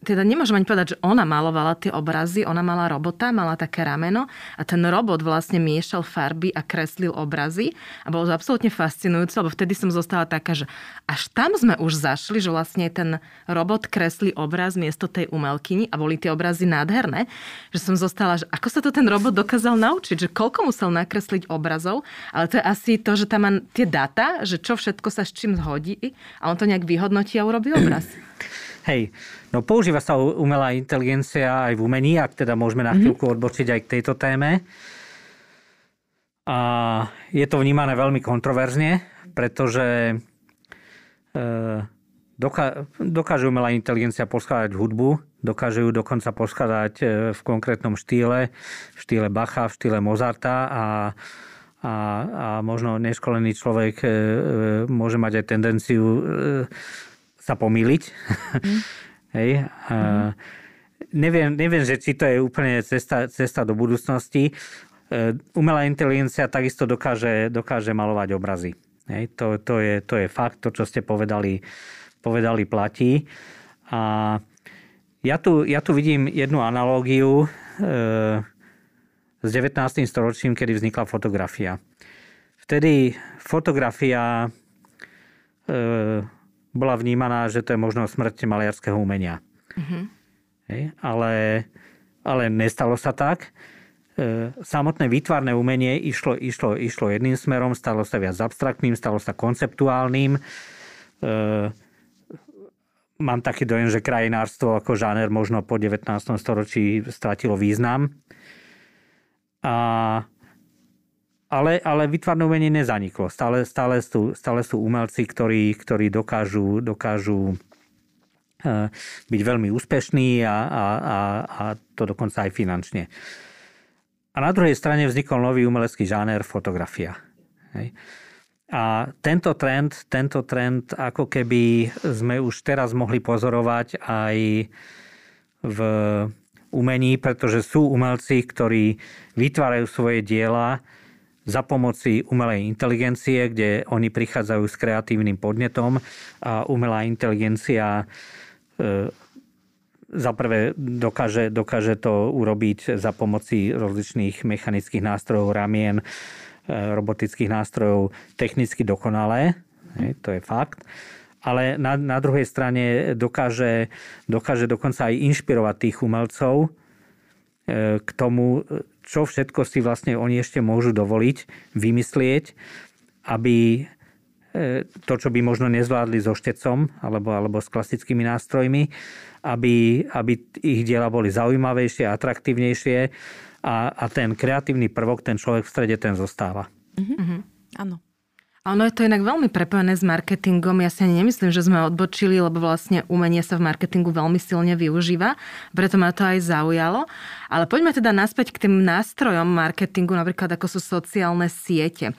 teda nemôžem ani povedať, že ona malovala tie obrazy, ona mala robota, mala také rameno a ten robot vlastne miešal farby a kreslil obrazy a bolo to absolútne fascinujúce, lebo vtedy som zostala taká, že až tam sme už zašli, že vlastne ten robot kreslí obraz miesto tej umelkyni a boli tie obrazy nádherné, že som zostala, že ako sa to ten robot dokázal naučiť, že koľko musel nakresliť obrazov, ale to je asi to, že tam má tie data, že čo všetko sa s čím zhodí a on to nejak vyhodnotí a urobí obraz. Hej, no používa sa umelá inteligencia aj v umení, ak teda môžeme na mhm. chvíľku odbočiť aj k tejto téme. A je to vnímané veľmi kontroverzne, pretože e, dokáže umelá inteligencia poskladať hudbu, dokáže ju dokonca poskladať e, v konkrétnom štýle, v štýle Bacha, v štýle Mozarta a, a, a možno neškolený človek e, môže mať aj tendenciu sa pomýliť. Mm. Hej. Mm. neviem, neviem, že či to je úplne cesta, cesta do budúcnosti. E, umelá inteligencia takisto dokáže, dokáže malovať obrazy. Hej. To, to, je, to je fakt, to, čo ste povedali, povedali platí. A ja tu, ja tu vidím jednu analógiu e, s 19. storočím, kedy vznikla fotografia. Vtedy fotografia e, bola vnímaná, že to je možno smrť maliarského umenia. Mm-hmm. Hej, ale, ale nestalo sa tak. E, samotné výtvarné umenie išlo, išlo, išlo jedným smerom, stalo sa viac abstraktným, stalo sa konceptuálnym. E, mám taký dojem, že krajinárstvo ako žáner možno po 19. storočí stratilo význam. A ale, ale vytvarné umenie nezaniklo. Stále, stále, sú, stále sú umelci, ktorí, ktorí dokážu, dokážu e, byť veľmi úspešní a, a, a, a to dokonca aj finančne. A na druhej strane vznikol nový umelecký žáner fotografia. Hej. A tento trend, tento trend ako keby sme už teraz mohli pozorovať aj v umení, pretože sú umelci, ktorí vytvárajú svoje diela za pomoci umelej inteligencie, kde oni prichádzajú s kreatívnym podnetom a umelá inteligencia e, za prvé dokáže, dokáže to urobiť za pomoci rozličných mechanických nástrojov, ramien, e, robotických nástrojov technicky dokonalé. to je fakt. Ale na, na druhej strane dokáže, dokáže dokonca aj inšpirovať tých umelcov k tomu, čo všetko si vlastne oni ešte môžu dovoliť, vymyslieť, aby e, to, čo by možno nezvládli so štecom alebo, alebo s klasickými nástrojmi, aby, aby ich diela boli zaujímavejšie, atraktívnejšie a, a ten kreatívny prvok, ten človek v strede, ten zostáva. Mm-hmm. Áno. Ono je to inak veľmi prepojené s marketingom. Ja si ani nemyslím, že sme odbočili, lebo vlastne umenie sa v marketingu veľmi silne využíva. Preto ma to aj zaujalo. Ale poďme teda naspäť k tým nástrojom marketingu, napríklad ako sú sociálne siete.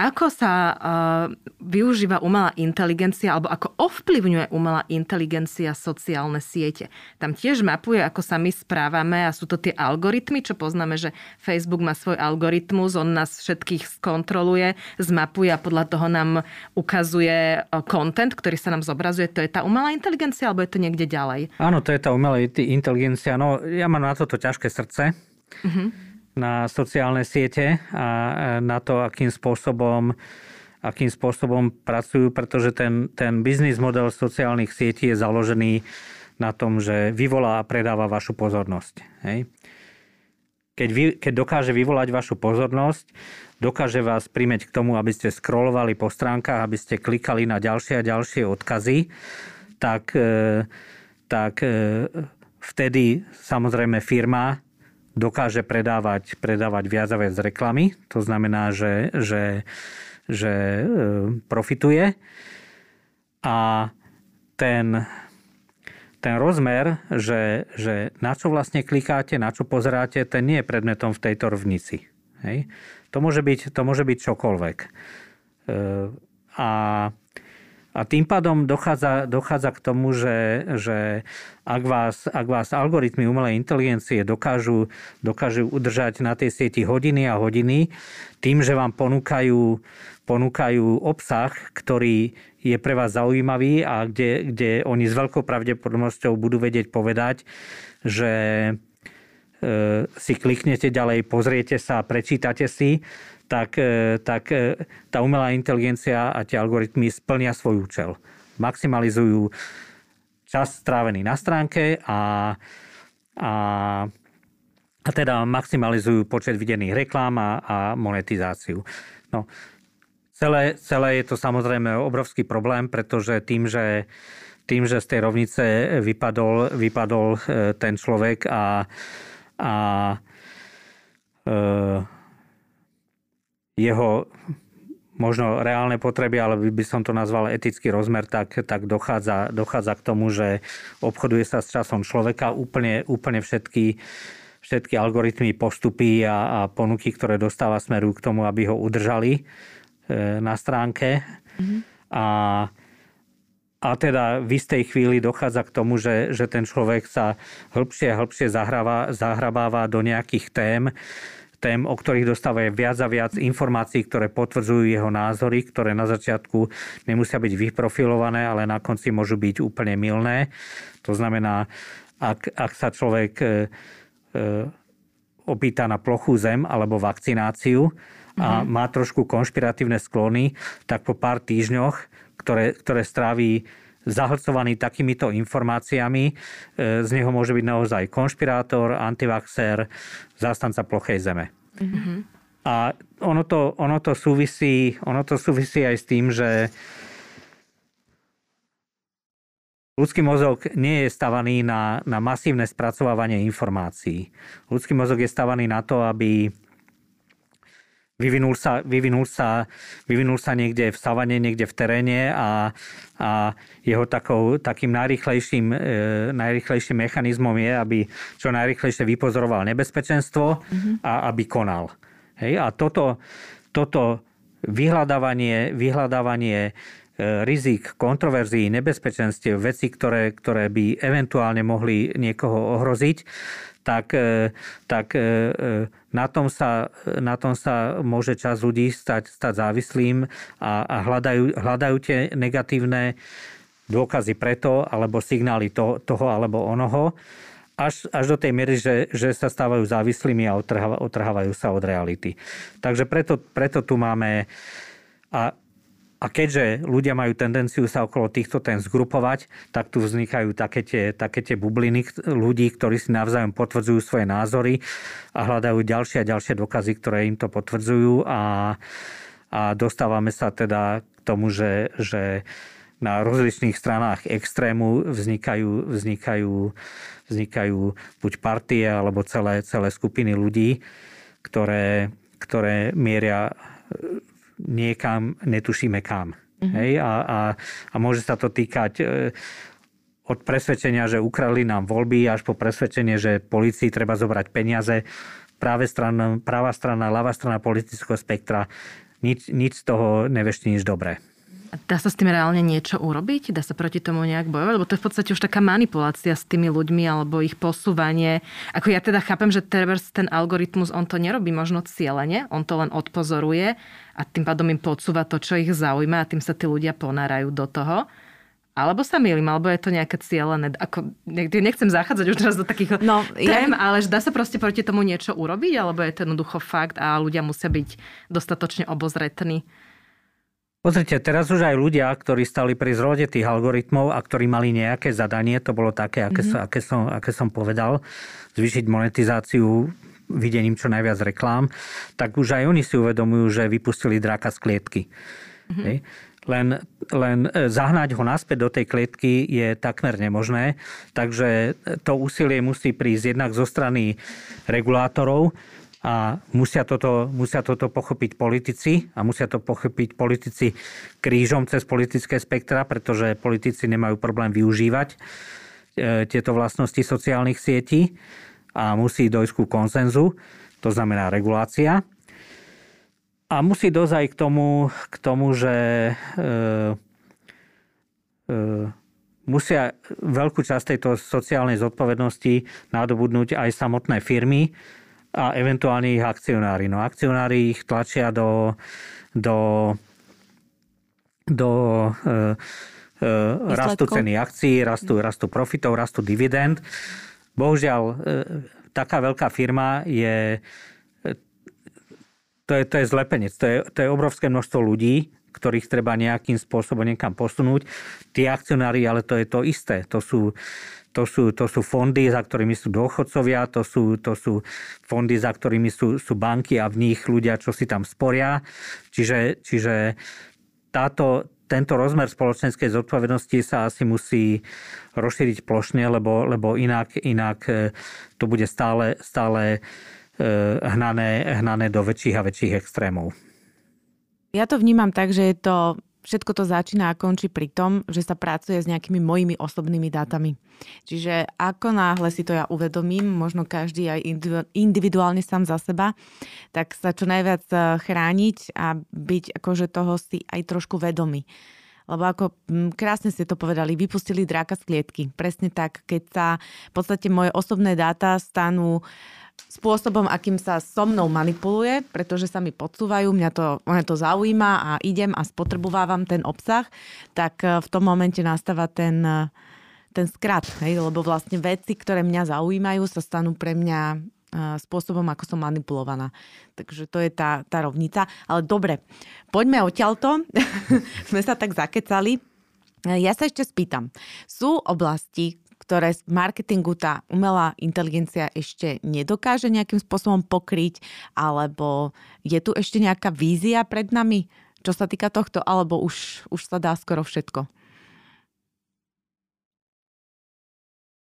Ako sa uh, využíva umelá inteligencia alebo ako ovplyvňuje umelá inteligencia sociálne siete? Tam tiež mapuje, ako sa my správame a sú to tie algoritmy, čo poznáme, že Facebook má svoj algoritmus, on nás všetkých skontroluje, zmapuje a podľa toho nám ukazuje content, ktorý sa nám zobrazuje. To je tá umelá inteligencia alebo je to niekde ďalej? Áno, to je tá umelá inteligencia. No, ja mám na toto ťažké srdce. Uh-huh na sociálne siete a na to, akým spôsobom, akým spôsobom pracujú, pretože ten, ten biznis model sociálnych sietí je založený na tom, že vyvolá a predáva vašu pozornosť. Hej? Keď, vy, keď dokáže vyvolať vašu pozornosť, dokáže vás primeť k tomu, aby ste scrollovali po stránkach, aby ste klikali na ďalšie a ďalšie odkazy, tak, e, tak e, vtedy samozrejme firma dokáže predávať, predávať viac a viac reklamy. To znamená, že, že, že e, profituje. A ten, ten rozmer, že, že na čo vlastne klikáte, na čo pozeráte, ten nie je predmetom v tejto rovnici. Hej? To, môže byť, to môže byť čokoľvek. E, a a tým pádom dochádza, dochádza k tomu, že, že ak, vás, ak vás algoritmy umelej inteligencie dokážu, dokážu udržať na tej sieti hodiny a hodiny, tým, že vám ponúkajú, ponúkajú obsah, ktorý je pre vás zaujímavý a kde, kde oni s veľkou pravdepodobnosťou budú vedieť povedať, že e, si kliknete ďalej, pozriete sa, prečítate si, tak, e, tak e, tá umelá inteligencia a tie algoritmy splnia svoj účel. Maximalizujú čas strávený na stránke a, a, a teda maximalizujú počet videných reklám a, a monetizáciu. No, celé, celé je to samozrejme obrovský problém, pretože tým, že tým, že z tej rovnice vypadol, vypadol e, ten človek a, a e, jeho možno reálne potreby, ale by som to nazval etický rozmer, tak, tak dochádza, dochádza k tomu, že obchoduje sa s časom človeka. Úplne, úplne všetky, všetky algoritmy, postupy a, a ponuky, ktoré dostáva smeru k tomu, aby ho udržali e, na stránke. Mm-hmm. A, a teda v istej chvíli dochádza k tomu, že, že ten človek sa hĺbšie a hĺbšie zahrabáva do nejakých tém, tém, o ktorých dostáva viac a viac informácií, ktoré potvrdzujú jeho názory, ktoré na začiatku nemusia byť vyprofilované, ale na konci môžu byť úplne milné. To znamená, ak, ak sa človek e, e, opýta na plochú zem alebo vakcináciu a mm-hmm. má trošku konšpiratívne sklony, tak po pár týždňoch, ktoré, ktoré stráví zahlcovaný takýmito informáciami. E, z neho môže byť naozaj konšpirátor, antivaxer, zástanca plochej zeme. Mm-hmm. A ono to, ono, to súvisí, ono to súvisí aj s tým, že ľudský mozog nie je stavaný na, na masívne spracovávanie informácií. Ľudský mozog je stavaný na to, aby vyvinul sa, vyvinul sa, vyvinul sa niekde v savane, niekde v teréne a, a jeho takou, takým najrychlejším, e, najrychlejším mechanizmom je, aby čo najrychlejšie vypozoroval nebezpečenstvo mm-hmm. a aby konal. Hej? A toto, toto vyhľadávanie, vyhľadávanie e, rizik, kontroverzií, nebezpečenstiev, veci, ktoré, ktoré by eventuálne mohli niekoho ohroziť, tak, e, tak e, na tom sa, na tom sa môže čas ľudí stať, stať závislým a, a hľadajú, hľadajú tie negatívne dôkazy preto, alebo signály to, toho alebo onoho, až, až do tej miery, že, že sa stávajú závislými a otrhávajú sa od reality. Takže preto, preto tu máme... A a keďže ľudia majú tendenciu sa okolo týchto tém zgrupovať, tak tu vznikajú také tie, také tie bubliny ľudí, ktorí si navzájom potvrdzujú svoje názory a hľadajú ďalšie a ďalšie dôkazy, ktoré im to potvrdzujú. A, a dostávame sa teda k tomu, že, že na rozličných stranách extrému vznikajú, vznikajú, vznikajú buď partie alebo celé, celé skupiny ľudí, ktoré, ktoré mieria niekam, netušíme kam. Mm-hmm. Hej? A, a, a môže sa to týkať e, od presvedčenia, že ukradli nám voľby, až po presvedčenie, že policii treba zobrať peniaze. Práve strana, práva strana, ľavá strana politického spektra nič, nič z toho nevešti nič dobré. Dá sa s tým reálne niečo urobiť? Dá sa proti tomu nejak bojovať? Lebo to je v podstate už taká manipulácia s tými ľuďmi alebo ich posúvanie. Ako ja teda chápem, že ten algoritmus, on to nerobí možno cieľene, on to len odpozoruje a tým pádom im podsúva to, čo ich zaujíma a tým sa tí ľudia ponárajú do toho. Alebo sa milím, alebo je to nejaké cieľené. Ako, nechcem zachádzať už teraz do takých no, tém, ja... ale dá sa proste proti tomu niečo urobiť, alebo je to jednoducho fakt a ľudia musia byť dostatočne obozretní. Pozrite, teraz už aj ľudia, ktorí stali pri zrode tých algoritmov a ktorí mali nejaké zadanie, to bolo také, aké, mm-hmm. som, aké, som, aké som povedal, zvýšiť monetizáciu videním čo najviac reklám, tak už aj oni si uvedomujú, že vypustili dráka z klietky. Mm-hmm. Len, len e, zahnať ho naspäť do tej klietky je takmer nemožné, takže to úsilie musí prísť jednak zo strany regulátorov, a musia toto, musia toto pochopiť politici a musia to pochopiť politici krížom cez politické spektra, pretože politici nemajú problém využívať e, tieto vlastnosti sociálnych sietí a musí dojsť ku konsenzu, to znamená regulácia. A musí dozaj aj k tomu, k tomu že e, e, musia veľkú časť tejto sociálnej zodpovednosti nadobudnúť aj samotné firmy, a eventuálne ich akcionári. No akcionári ich tlačia do, do, do e, e, rastu ceny akcií, rastu, rastu profitov, rastu dividend. Bohužiaľ, e, taká veľká firma je to je, to je zlepenec, to je, to je obrovské množstvo ľudí, ktorých treba nejakým spôsobom niekam posunúť. Tí akcionári, ale to je to isté. To sú, to sú, to sú fondy, za ktorými sú dôchodcovia, to sú, to sú fondy, za ktorými sú, sú banky a v nich ľudia, čo si tam sporia. Čiže, čiže táto, tento rozmer spoločenskej zodpovednosti sa asi musí rozšíriť plošne, lebo, lebo inak, inak e, to bude stále, stále e, hnané, hnané do väčších a väčších extrémov. Ja to vnímam tak, že je to všetko to začína a končí pri tom, že sa pracuje s nejakými mojimi osobnými dátami. Čiže ako náhle si to ja uvedomím, možno každý aj individuálne sám za seba, tak sa čo najviac eh, chrániť a byť akože toho si aj trošku vedomý. Lebo ako hm, krásne ste to povedali, vypustili dráka z klietky. Presne tak, keď sa v podstate moje osobné dáta stanú uh, spôsobom, akým sa so mnou manipuluje, pretože sa mi podsúvajú, mňa to, mňa to zaujíma a idem a spotrebovávam ten obsah, tak eh, v tom momente nastáva ten, eh, ten skrat, hej, lebo vlastne veci, ktoré mňa zaujímajú, sa stanú pre mňa eh, spôsobom, ako som manipulovaná. Takže to je tá, tá rovnica. Ale dobre, poďme odtiaľto. Sme sa tak zakecali. Ja sa ešte spýtam. Sú oblasti, ktoré v marketingu tá umelá inteligencia ešte nedokáže nejakým spôsobom pokryť, alebo je tu ešte nejaká vízia pred nami, čo sa týka tohto, alebo už, už sa dá skoro všetko?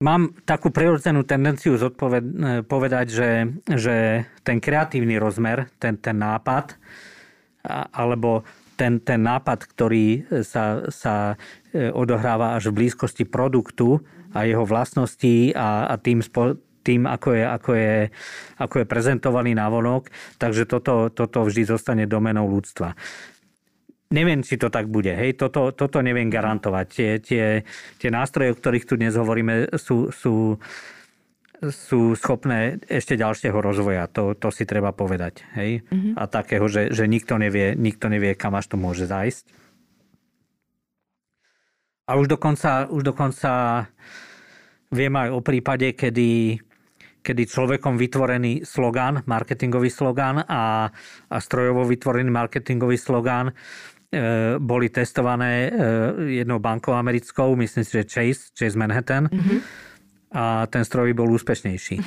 Mám takú prirodzenú tendenciu zodpoved, povedať, že, že ten kreatívny rozmer, ten, ten nápad, alebo ten, ten nápad, ktorý sa, sa e, odohráva až v blízkosti produktu, a jeho vlastností a, a tým, spo, tým ako, je, ako, je, ako je prezentovaný návonok, takže toto, toto vždy zostane domenou ľudstva. Neviem, či to tak bude. Hej, toto, toto neviem garantovať. Tie, tie, tie nástroje, o ktorých tu dnes hovoríme, sú, sú, sú schopné ešte ďalšieho rozvoja. To, to si treba povedať. Hej? Mm-hmm. A takého, že, že nikto, nevie, nikto nevie, kam až to môže zájsť. A už dokonca, už dokonca viem aj o prípade, kedy, kedy človekom vytvorený slogán, marketingový slogán a, a strojovo vytvorený marketingový slogán e, boli testované e, jednou bankou americkou, myslím si, že Chase, Chase Manhattan. Mm-hmm. A ten stroj bol úspešnejší.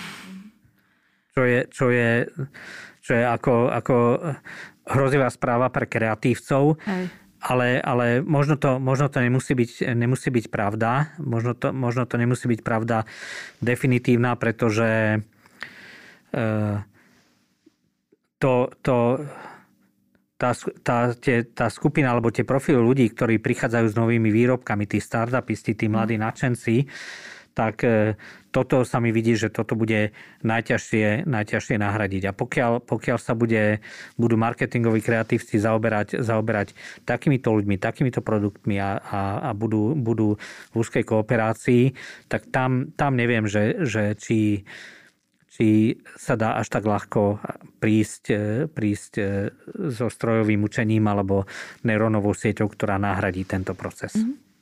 Čo je, čo je, čo je ako, ako hrozivá správa pre kreatívcov. Hej ale, ale možno, to, možno to nemusí byť, nemusí byť pravda. Možno to, možno to nemusí byť pravda definitívna, pretože e, to, to, tá, tá, tie, tá skupina alebo tie profily ľudí, ktorí prichádzajú s novými výrobkami, tí startupisti, tí mladí nadšenci, tak e, toto sa mi vidí, že toto bude najťažšie, najťažšie nahradiť. A pokiaľ, pokiaľ sa bude, budú marketingoví kreatívci zaoberať, zaoberať takýmito ľuďmi, takýmito produktmi a, a, a budú, budú v úzkej kooperácii, tak tam, tam neviem, že, že či, či sa dá až tak ľahko prísť, e, prísť e, so strojovým učením alebo neurónovou sieťou, ktorá nahradí tento proces. Mm-hmm.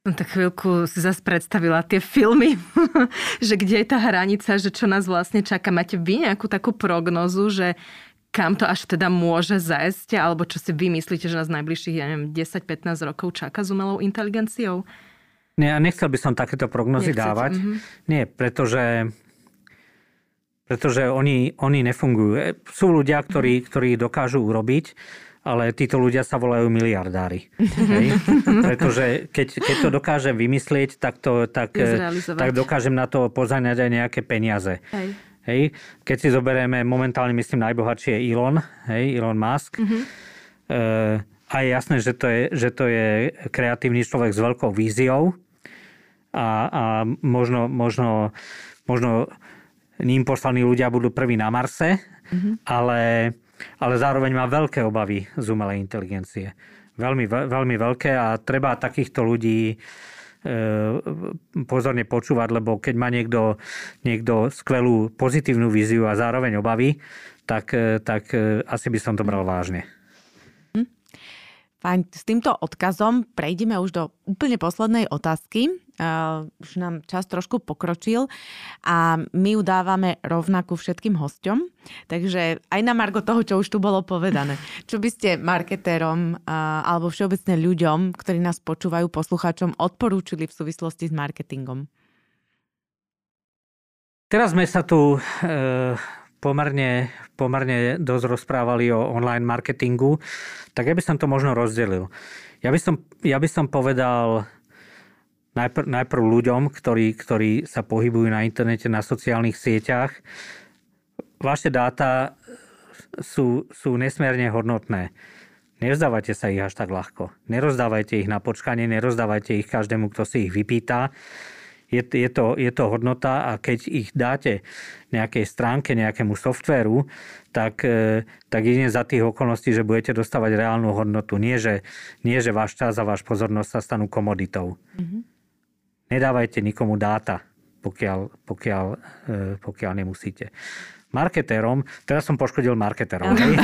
Som tak chvíľku si zase predstavila tie filmy, že kde je tá hranica, že čo nás vlastne čaká. Máte vy nejakú takú prognozu, že kam to až teda môže zajsť, alebo čo si vy myslíte, že nás najbližších, ja neviem, 10-15 rokov čaká s umelou inteligenciou? Nie, nechcel by som takéto prognozy Nechcete, dávať. Mm-hmm. Nie, pretože pretože oni, oni nefungujú. Sú ľudia, ktorí, ktorí dokážu urobiť, ale títo ľudia sa volajú miliardári. Hej? Pretože keď, keď to dokážem vymyslieť, tak, to, tak, tak dokážem na to pozaňať aj nejaké peniaze. Hej. Hej? Keď si zoberieme, momentálne myslím najbohatší je Elon, hej? Elon Musk. Mm-hmm. E, a je jasné, že to je, že to je kreatívny človek s veľkou víziou a, a možno, možno, možno ním poslaní ľudia budú prví na Marse, mm-hmm. ale ale zároveň má veľké obavy z umelej inteligencie. Veľmi, veľmi veľké a treba takýchto ľudí e, pozorne počúvať, lebo keď má niekto, niekto skvelú pozitívnu víziu a zároveň obavy, tak, e, tak e, asi by som to bral vážne. Fajn, s týmto odkazom prejdeme už do úplne poslednej otázky. Uh, už nám čas trošku pokročil a my ju dávame rovnakú všetkým hosťom. Takže aj na margo toho, čo už tu bolo povedané. Čo by ste marketérom uh, alebo všeobecne ľuďom, ktorí nás počúvajú, poslucháčom, odporúčili v súvislosti s marketingom? Teraz sme sa tu uh, pomerne, pomerne dosť rozprávali o online marketingu, tak ja by som to možno rozdelil. Ja by som, ja by som povedal najpr, najprv ľuďom, ktorí, ktorí sa pohybujú na internete, na sociálnych sieťach. Vaše dáta sú, sú nesmierne hodnotné. Nevzdávajte sa ich až tak ľahko. Nerozdávajte ich na počkanie, nerozdávajte ich každému, kto si ich vypýta je, je, to, je to hodnota a keď ich dáte nejakej stránke, nejakému softvéru, tak, e, tak jedine za tých okolností, že budete dostávať reálnu hodnotu. Nie, že, nie, že váš čas a váš pozornosť sa stanú komoditou. Mm-hmm. Nedávajte nikomu dáta, pokiaľ, pokiaľ, e, pokiaľ nemusíte marketérom, teraz som poškodil marketérom. Hej?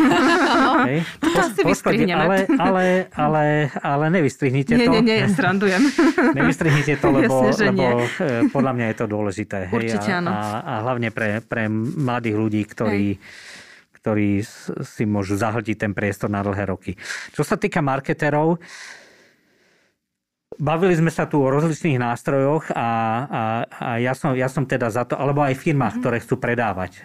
hej? To si poškodil, ale, ale, ale, ale nevystrihnite to. Nie, nie, srandujem. Nevystrihnite to, lebo, Jasne, lebo e, podľa mňa je to dôležité. Hej? Určite áno. A, a hlavne pre, pre mladých ľudí, ktorí, ktorí si môžu zahltiť ten priestor na dlhé roky. Čo sa týka marketérov, Bavili sme sa tu o rozličných nástrojoch a, a, a ja, som, ja som teda za to, alebo aj firmách, mm-hmm. ktoré chcú predávať e,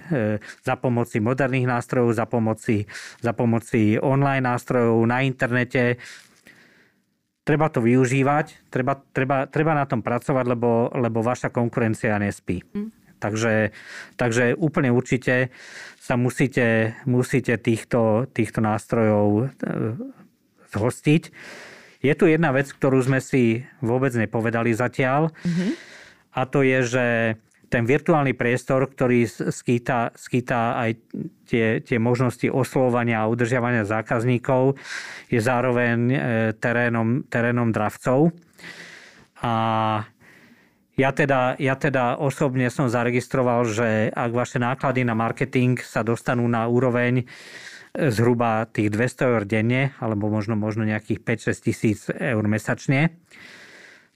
za pomoci moderných nástrojov, za pomoci, za pomoci online nástrojov na internete. Treba to využívať, treba, treba, treba na tom pracovať, lebo, lebo vaša konkurencia nespí. Mm. Takže, takže úplne určite sa musíte, musíte týchto, týchto nástrojov e, zhostiť. Je tu jedna vec, ktorú sme si vôbec nepovedali zatiaľ. Mm-hmm. A to je, že ten virtuálny priestor, ktorý skýta, skýta aj tie, tie možnosti oslovania a udržiavania zákazníkov, je zároveň e, terénom, terénom dravcov. A ja teda, ja teda osobne som zaregistroval, že ak vaše náklady na marketing sa dostanú na úroveň zhruba tých 200 eur denne, alebo možno, možno nejakých 5-6 tisíc eur mesačne,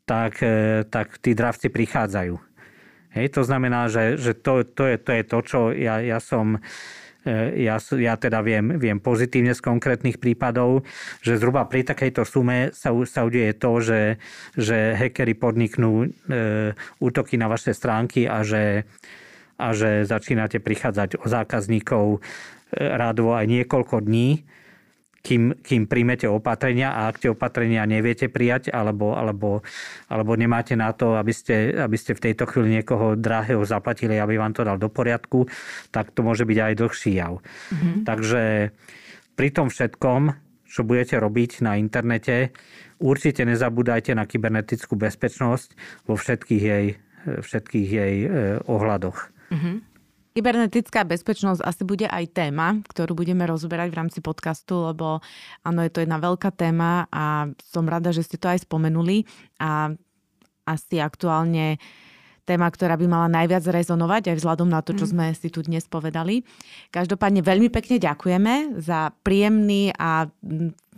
tak, e, tak tí dravci prichádzajú. Hej, to znamená, že, že to, to, je, to je to, čo ja, ja som e, ja, ja teda viem, viem pozitívne z konkrétnych prípadov, že zhruba pri takejto sume sa, sa udeje to, že, že hackery podniknú e, útoky na vaše stránky a že, a že začínate prichádzať o zákazníkov rádovo aj niekoľko dní, kým, kým príjmete opatrenia a ak tie opatrenia neviete prijať alebo, alebo, alebo nemáte na to, aby ste, aby ste v tejto chvíli niekoho drahého zaplatili, aby vám to dal do poriadku, tak to môže byť aj dlhší jav. Mm-hmm. Takže pri tom všetkom, čo budete robiť na internete. Určite nezabúdajte na kybernetickú bezpečnosť vo všetkých jej, všetkých jej e, ohľadoch. Mm-hmm. Kybernetická bezpečnosť asi bude aj téma, ktorú budeme rozoberať v rámci podcastu, lebo áno, je to jedna veľká téma a som rada, že ste to aj spomenuli a asi aktuálne téma, ktorá by mala najviac rezonovať aj vzhľadom na to, čo mm. sme si tu dnes povedali. Každopádne veľmi pekne ďakujeme za príjemný a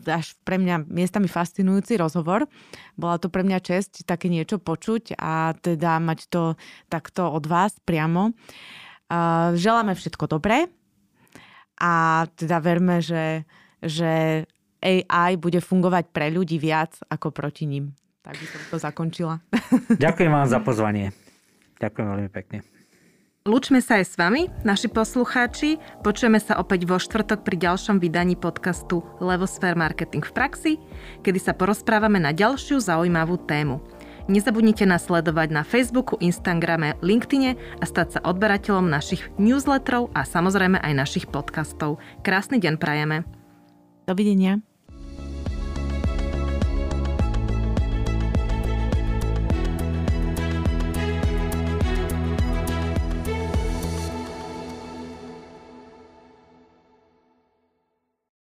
až pre mňa miestami fascinujúci rozhovor. Bola to pre mňa čest také niečo počuť a teda mať to takto od vás priamo. Želáme všetko dobré a teda verme, že, že AI bude fungovať pre ľudí viac ako proti ním. Tak by som to zakončila. Ďakujem vám za pozvanie. Ďakujem veľmi pekne. Lúčme sa aj s vami, naši poslucháči. Počujeme sa opäť vo štvrtok pri ďalšom vydaní podcastu Levosphere Marketing v praxi, kedy sa porozprávame na ďalšiu zaujímavú tému. Nezabudnite nás sledovať na Facebooku, Instagrame, LinkedIne a stať sa odberateľom našich newsletterov a samozrejme aj našich podcastov. Krásny deň prajeme. Dovidenia.